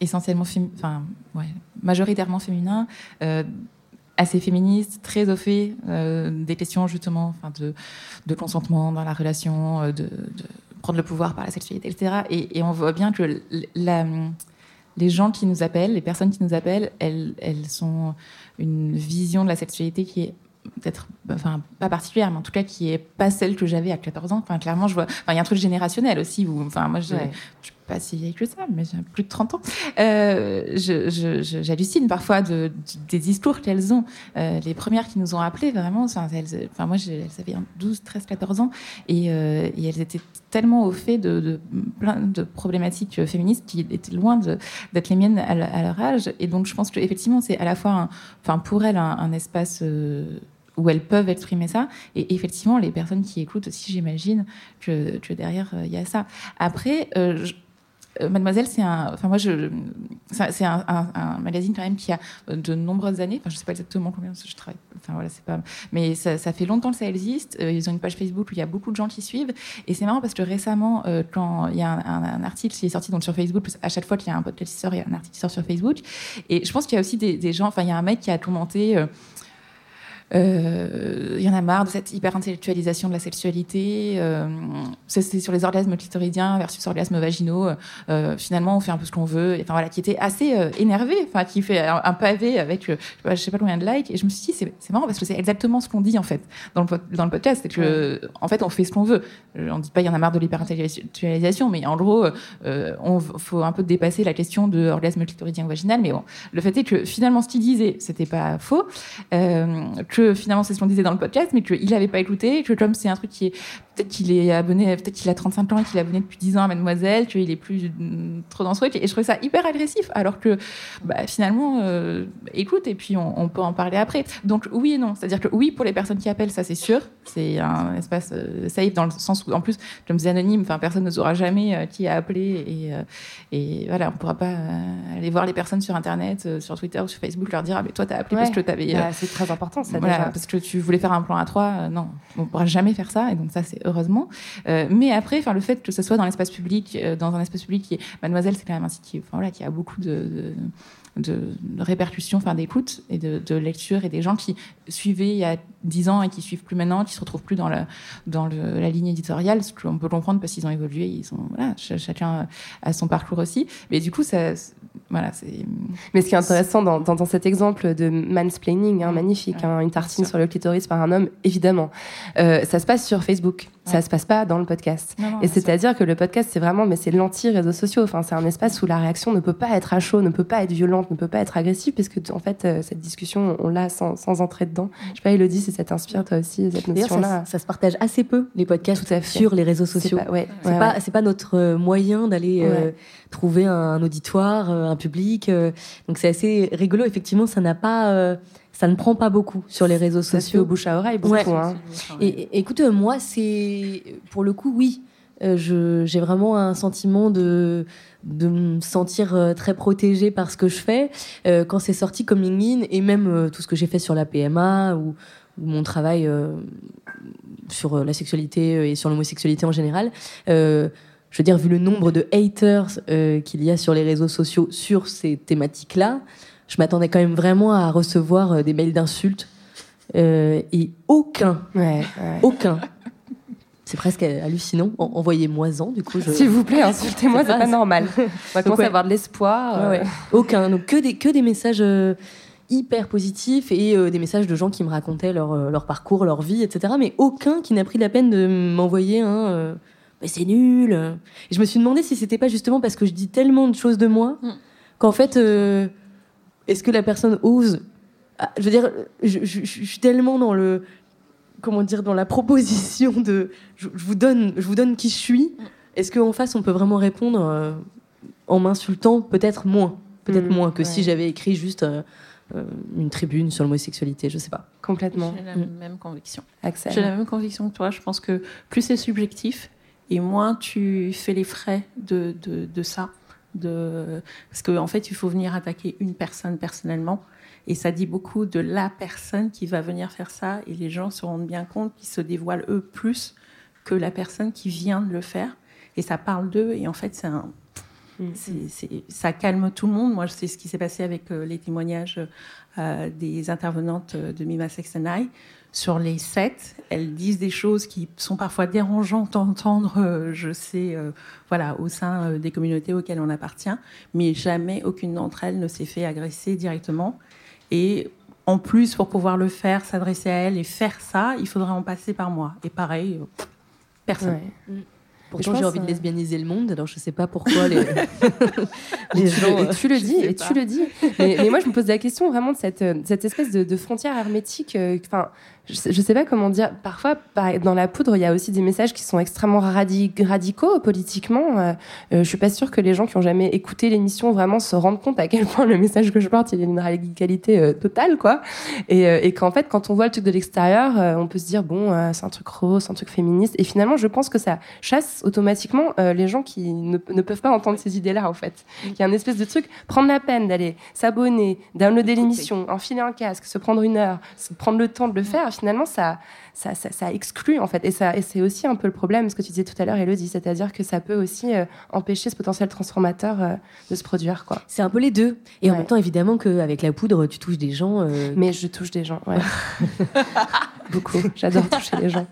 essentiellement, enfin, majoritairement féminin, euh, assez féministe, très au fait euh, des questions justement, enfin, de, consentement dans la relation, euh, de, prendre le pouvoir par la sexualité, etc. Et, on voit bien que les gens qui nous appellent, les personnes qui nous appellent, elles, elles sont une vision de la sexualité qui est peut-être, enfin, pas particulière, mais en tout cas qui est pas celle que j'avais à 14 ans. Enfin, clairement, je vois, enfin, il y a un truc générationnel aussi où, enfin, moi, pas si vieille que ça, mais j'ai plus de 30 ans. Euh, J'hallucine parfois de, de- des discours qu'elles ont. Euh, les premières qui nous ont appelés, vraiment, enfin, elles, enfin moi, elles avaient 12, 13, 14 ans et, euh, et elles étaient tellement au fait de, plein de problématiques féministes qui étaient loin d'être les miennes à, le- à leur âge. Et donc, je pense que effectivement, c'est à la fois, enfin, pour elles, un, espace euh, où elles peuvent exprimer ça. Et effectivement, les personnes qui écoutent aussi, j'imagine que, derrière, il y a ça. Après, Mademoiselle, c'est un, enfin moi c'est un, magazine quand même qui a de nombreuses années. Enfin, je sais pas exactement combien je travaille. Enfin voilà, c'est pas, mais ça, fait longtemps que ça existe. Euh, ils ont une page Facebook où il y a beaucoup de gens qui suivent. Et c'est marrant parce que récemment, euh, quand il y a un, article qui est sorti donc sur Facebook, à chaque fois qu'il y a un podcast qui sort, il y a un article qui sort sur Facebook. Et je pense qu'il y a aussi des, gens. Enfin, il y a un mec qui a commenté euh, il y en a marre de cette hyper-intellectualisation de la sexualité. Euh, c'est sur les orgasmes clitoridiens versus orgasmes vaginaux. Euh, finalement, on fait un peu ce qu'on veut. Enfin voilà, qui était assez énervé, enfin qui fait un, pavé avec je sais, pas, sais pas combien de likes. Et je me suis dit, c'est marrant parce que c'est exactement ce qu'on dit en fait dans le, dans le podcast. C'est que en fait, on fait ce qu'on veut. On dit pas il y en a marre de l'hyper-intellectualisation, mais en gros, on faut un peu dépasser la question de orgasme clitoridien ou vaginal. Mais bon, le fait est que finalement, ce qu'il disait, c'était pas faux. Que que finalement c'est ce qu'on disait dans le podcast, mais qu'il n'avait pas écouté, que comme c'est un truc qui est peut-être qu'il est abonné, peut-être qu'il a 35 ans et qu'il est abonné depuis 10 ans à Mademoiselle, qu'il est plus trop dans ce truc. Et je trouvais ça hyper agressif, alors que bah, finalement, euh, écoute, et puis on, peut en parler après. Donc oui et non. C'est-à-dire que oui, pour les personnes qui appellent, ça c'est sûr. C'est un espace euh, safe dans le sens où, en plus, comme disais anonyme, enfin, personne ne saura jamais euh, qui a appelé. Et, et voilà, on pourra pas aller voir les personnes sur Internet, sur Twitter ou sur Facebook, leur dire Ah, mais toi, t'as appelé parce que t'avais. Bah, c'est très important, ça. Voilà, parce que tu voulais faire un plan à trois. non, on ne pourra jamais faire ça. Et donc, ça, c'est heureusement. Euh, mais après, enfin, le fait que ce soit dans l'espace public, euh, dans un espace public qui est Mademoiselle, c'est quand même un site qui, voilà, qui a beaucoup de, de répercussions, enfin d'écoute et de, de, lecture et des gens qui suivaient il y a dix ans et qui suivent plus maintenant, qui se retrouvent plus dans, la, dans le, la ligne éditoriale, ce qu'on peut comprendre parce qu'ils ont évolué, ils sont voilà, chacun a son parcours aussi. Mais du coup, ça, voilà, c'est. Mais ce qui est intéressant dans, dans, cet exemple de mansplaining, hein, magnifique, hein, une tartine sur le clitoris par un homme, évidemment, euh, ça se passe sur Facebook. Ça se passe pas dans le podcast. et c'est-à-dire que le podcast, c'est vraiment, mais c'est l'anti-réseaux sociaux. Enfin, c'est un espace où la réaction ne peut pas être à chaud, ne peut pas être violente, ne peut pas être agressive, puisque en fait, euh, cette discussion, on l'a sans, sans, entrer dedans. Je sais pas, Elodie, si ça t'inspire toi aussi cette notion-là. Ça, ça, se partage assez peu les podcasts sur les réseaux sociaux. C'est ouais, pas, pas, notre euh, moyen d'aller euh, trouver un, auditoire, un public. donc c'est assez rigolo. Effectivement, ça n'a pas ça ne prend pas beaucoup sur les réseaux sociaux. bouche à oreille, beaucoup. Hein. Et, écoute, moi, c'est pour le coup, oui. Euh, j'ai vraiment un sentiment de, de me sentir euh, très protégée par ce que je fais. Euh, quand c'est sorti comme In et même tout ce que j'ai fait sur la PMA ou, mon travail sur la sexualité et sur l'homosexualité en général, je veux dire, vu le nombre de haters qu'il y a sur les réseaux sociaux sur ces thématiques-là, je m'attendais quand même vraiment à recevoir euh, des mails d'insultes. Euh, et aucun, aucun. C'est presque hallucinant. Envoyez-moi-en, du coup. S'il vous plaît, insultez-moi, c'est pas normal. On va commencer à avoir de l'espoir. Euh. Aucun. Donc que des, que des messages hyper positifs et des messages de gens qui me racontaient leur, leur parcours, leur vie, etc. Mais aucun qui n'a pris la peine de m'envoyer un. mais c'est nul. Et je me suis demandé si c'était pas justement parce que je dis tellement de choses de moi mm. qu'en fait est-ce que la personne ose ah, Je veux dire, je, suis tellement dans le comment dire dans la proposition de je, vous donne je vous donne qui je suis. Est-ce qu'en face on peut vraiment répondre euh, en m'insultant Peut-être moins, peut-être mm, moins que si j'avais écrit juste euh, euh, une tribune sur l'homosexualité, je sais pas. Complètement. J'ai la mm. même conviction. J'ai la même conviction que toi. Je pense que plus c'est subjectif et moins tu fais les frais de, de, de ça de... Parce qu'en en fait, il faut venir attaquer une personne personnellement. Et ça dit beaucoup de la personne qui va venir faire ça. Et les gens se rendent bien compte qu'ils se dévoilent eux plus que la personne qui vient de le faire. Et ça parle d'eux. Et en fait, c'est un... Mm. ça calme tout le monde. Moi, c'est ce qui s'est passé avec euh, les témoignages euh, des intervenantes de Mima Sexenai sur les sept, elles disent des choses qui sont parfois dérangeantes à entendre, euh, je sais, euh, voilà, au sein euh, des communautés auxquelles on appartient, mais jamais aucune d'entre elles ne s'est fait agresser directement. Et en plus, pour pouvoir le faire, s'adresser à elles et faire ça, il faudrait en passer par moi. Et pareil, personne. Mm. Pourtant, j'ai envie de lesbianiser le monde, alors je sais pas pourquoi les, les gens. Et tu le dis, et tu le dis. Mais, moi, je me pose la question vraiment de cette, cette espèce de, de frontière hermétique. Enfin, je sais, sais pas comment dire. Parfois, dans la poudre, il y a aussi des messages qui sont extrêmement radicaux politiquement. Euh, euh, je suis pas sûre que les gens qui ont jamais écouté l'émission vraiment se rendent compte à quel point le message que je porte, il a une radicalité euh, totale, quoi. Et, et qu'en fait, quand on voit le truc de l'extérieur, on peut se dire bon, c'est un truc rose, un truc féministe. Et finalement, je pense que ça chasse automatiquement les gens qui ne, ne, peuvent pas entendre ces idées-là, en fait. Il y a une espèce de truc, prendre la peine d'aller s'abonner, downloader l'émission, enfiler un casque, se prendre une heure, prendre le temps de le faire finalement, ça, ça, ça, exclut, en fait. Et, ça, et c'est aussi un peu le problème, ce que tu disais tout à l'heure, Elodie, c'est-à-dire que ça peut aussi euh, empêcher ce potentiel transformateur euh, de se produire, quoi. C'est un peu les deux. Et en même temps, évidemment, qu'avec la poudre, tu touches des gens. Euh, Mais je touche des gens, ouais. Beaucoup. J'adore toucher les gens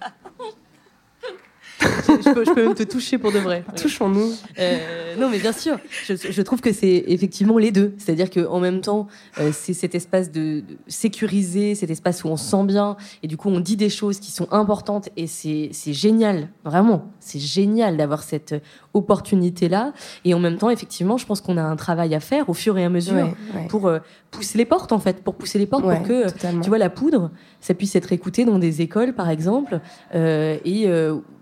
je, peux, je, peux, même te toucher pour de vrai. Touchons-nous. Euh, non, mais bien sûr. Je, je trouve que c'est effectivement les deux. C'est-à-dire qu'en même temps, euh, c'est cet espace de, de, sécurisé, cet espace où on se sent bien, et du coup, on dit des choses qui sont importantes, et c'est génial, vraiment. C'est génial d'avoir cette opportunité-là. Et en même temps, effectivement, je pense qu'on a un travail à faire au fur et à mesure pour euh, pousser les portes, en fait, pour pousser les portes pour que, tu vois, la poudre, ça puisse être écouté dans des écoles, par exemple, et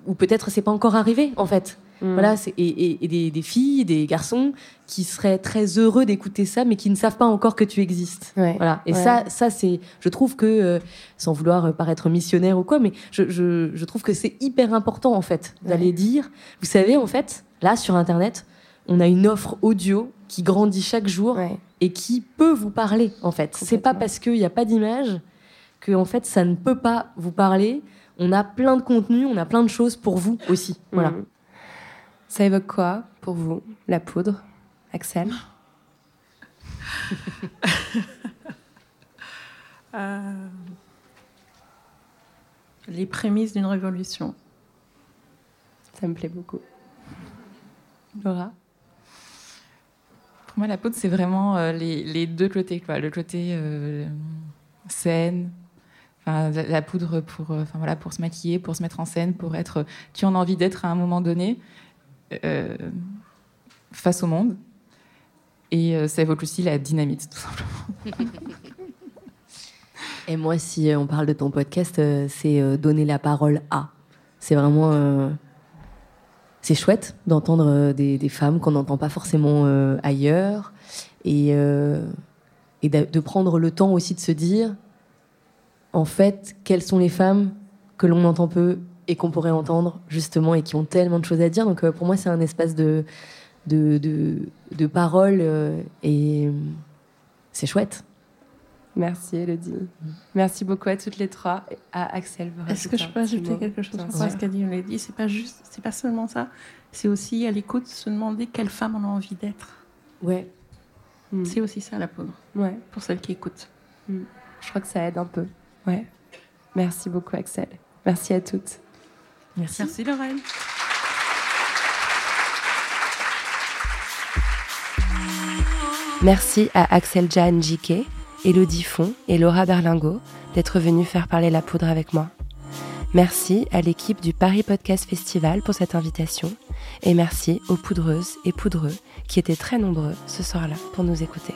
ou peut-être c'est pas encore arrivé, en fait. Mm. Voilà, et, et, des, des, filles, des garçons qui seraient très heureux d'écouter ça, mais qui ne savent pas encore que tu existes. Voilà. Et ça, ça c'est, je trouve que, euh, sans vouloir paraître missionnaire ou quoi, mais je, je, je trouve que c'est hyper important en fait d'aller dire. Vous savez, en fait, là sur Internet, on a une offre audio qui grandit chaque jour et qui peut vous parler. En fait, c'est pas parce qu'il n'y a pas d'image que en fait ça ne peut pas vous parler. On a plein de contenu, on a plein de choses pour vous aussi. Voilà. Mm. Ça évoque quoi pour vous, la poudre, Axel? Euh, Les prémices d'une révolution. Ça me plaît beaucoup. Laura? Pour moi, la poudre, c'est vraiment euh, les, deux côtés. Quoi. Le côté euh, scène, la poudre pour, enfin, voilà, pour se maquiller, pour se mettre en scène, pour être qui on a envie d'être à un moment donné. Euh, face au monde. Et euh, ça évoque aussi la dynamite, tout simplement. Et moi, si on parle de ton podcast, euh, c'est donner la parole à. C'est vraiment. c'est chouette d'entendre des, femmes qu'on n'entend pas forcément ailleurs. Et de prendre le temps aussi de se dire, en fait, quelles sont les femmes que l'on entend peu et qu'on pourrait entendre justement et qui ont tellement de choses à dire? Donc euh, pour moi, c'est un espace de, de, de, parole euh, et c'est chouette. Merci Elodie. Merci beaucoup à toutes les trois et à Axel. Est-ce que je peux ajouter quelque chose? À ce qu'a dit Elodie C'est pas juste, c'est pas seulement ça. C'est aussi à l'écoute se demander quelle femme on a envie d'être. Ouais. Hmm. C'est aussi ça la poudre. Ouais. Pour celles qui écoutent. Hmm. Je crois que ça aide un peu. Ouais. Merci beaucoup Axel. Merci à toutes. Merci. Merci Lorraine. Merci à Axel Jan Jiquet, Elodie Font et Laura Berlingot d'être venus faire parler la poudre avec moi. Merci à l'équipe du Paris Podcast Festival pour cette invitation et merci aux poudreuses et poudreux qui étaient très nombreux ce soir-là pour nous écouter.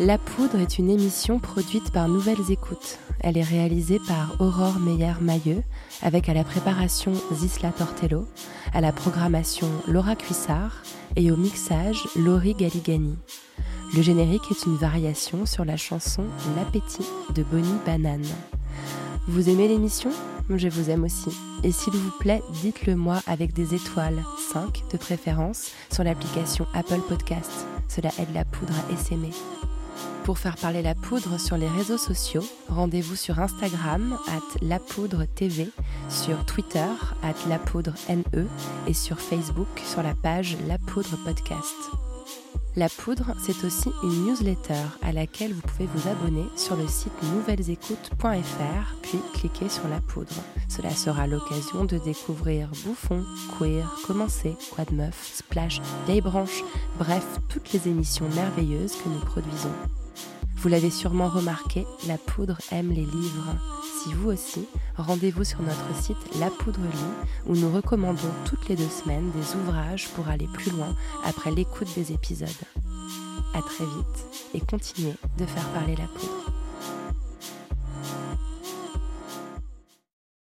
La Poudre est une émission produite par Nouvelles Écoutes. Elle est réalisée par Aurore Meyer-Mailleux, avec à la préparation Zisla Tortello, à la programmation Laura Cuissard et au mixage Laurie Galigani. Le générique est une variation sur la chanson L'appétit de Bonnie Banane. Vous aimez l'émission? Je vous aime aussi. Et s'il vous plaît, dites-le moi avec des étoiles, 5 de préférence, sur l'application Apple Podcast. Cela aide la poudre à essaimer. Pour faire parler la poudre sur les réseaux sociaux, rendez-vous sur Instagram at lapoudre TV, sur Twitter at lapoudrene et sur Facebook sur la page La Poudre Podcast. La Poudre, c'est aussi une newsletter à laquelle vous pouvez vous abonner sur le site nouvellesécoutes.fr, puis cliquer sur La Poudre. Cela sera l'occasion de découvrir Bouffon, Queer, Commencer, Quad Meuf, Splash, Vieille Branche, bref, toutes les émissions merveilleuses que nous produisons. Vous l'avez sûrement remarqué, la poudre aime les livres. Si vous aussi, rendez-vous sur notre site La Poudre Lit, où nous recommandons toutes les deux semaines des ouvrages pour aller plus loin après l'écoute des épisodes. À très vite et continuez de faire parler la poudre.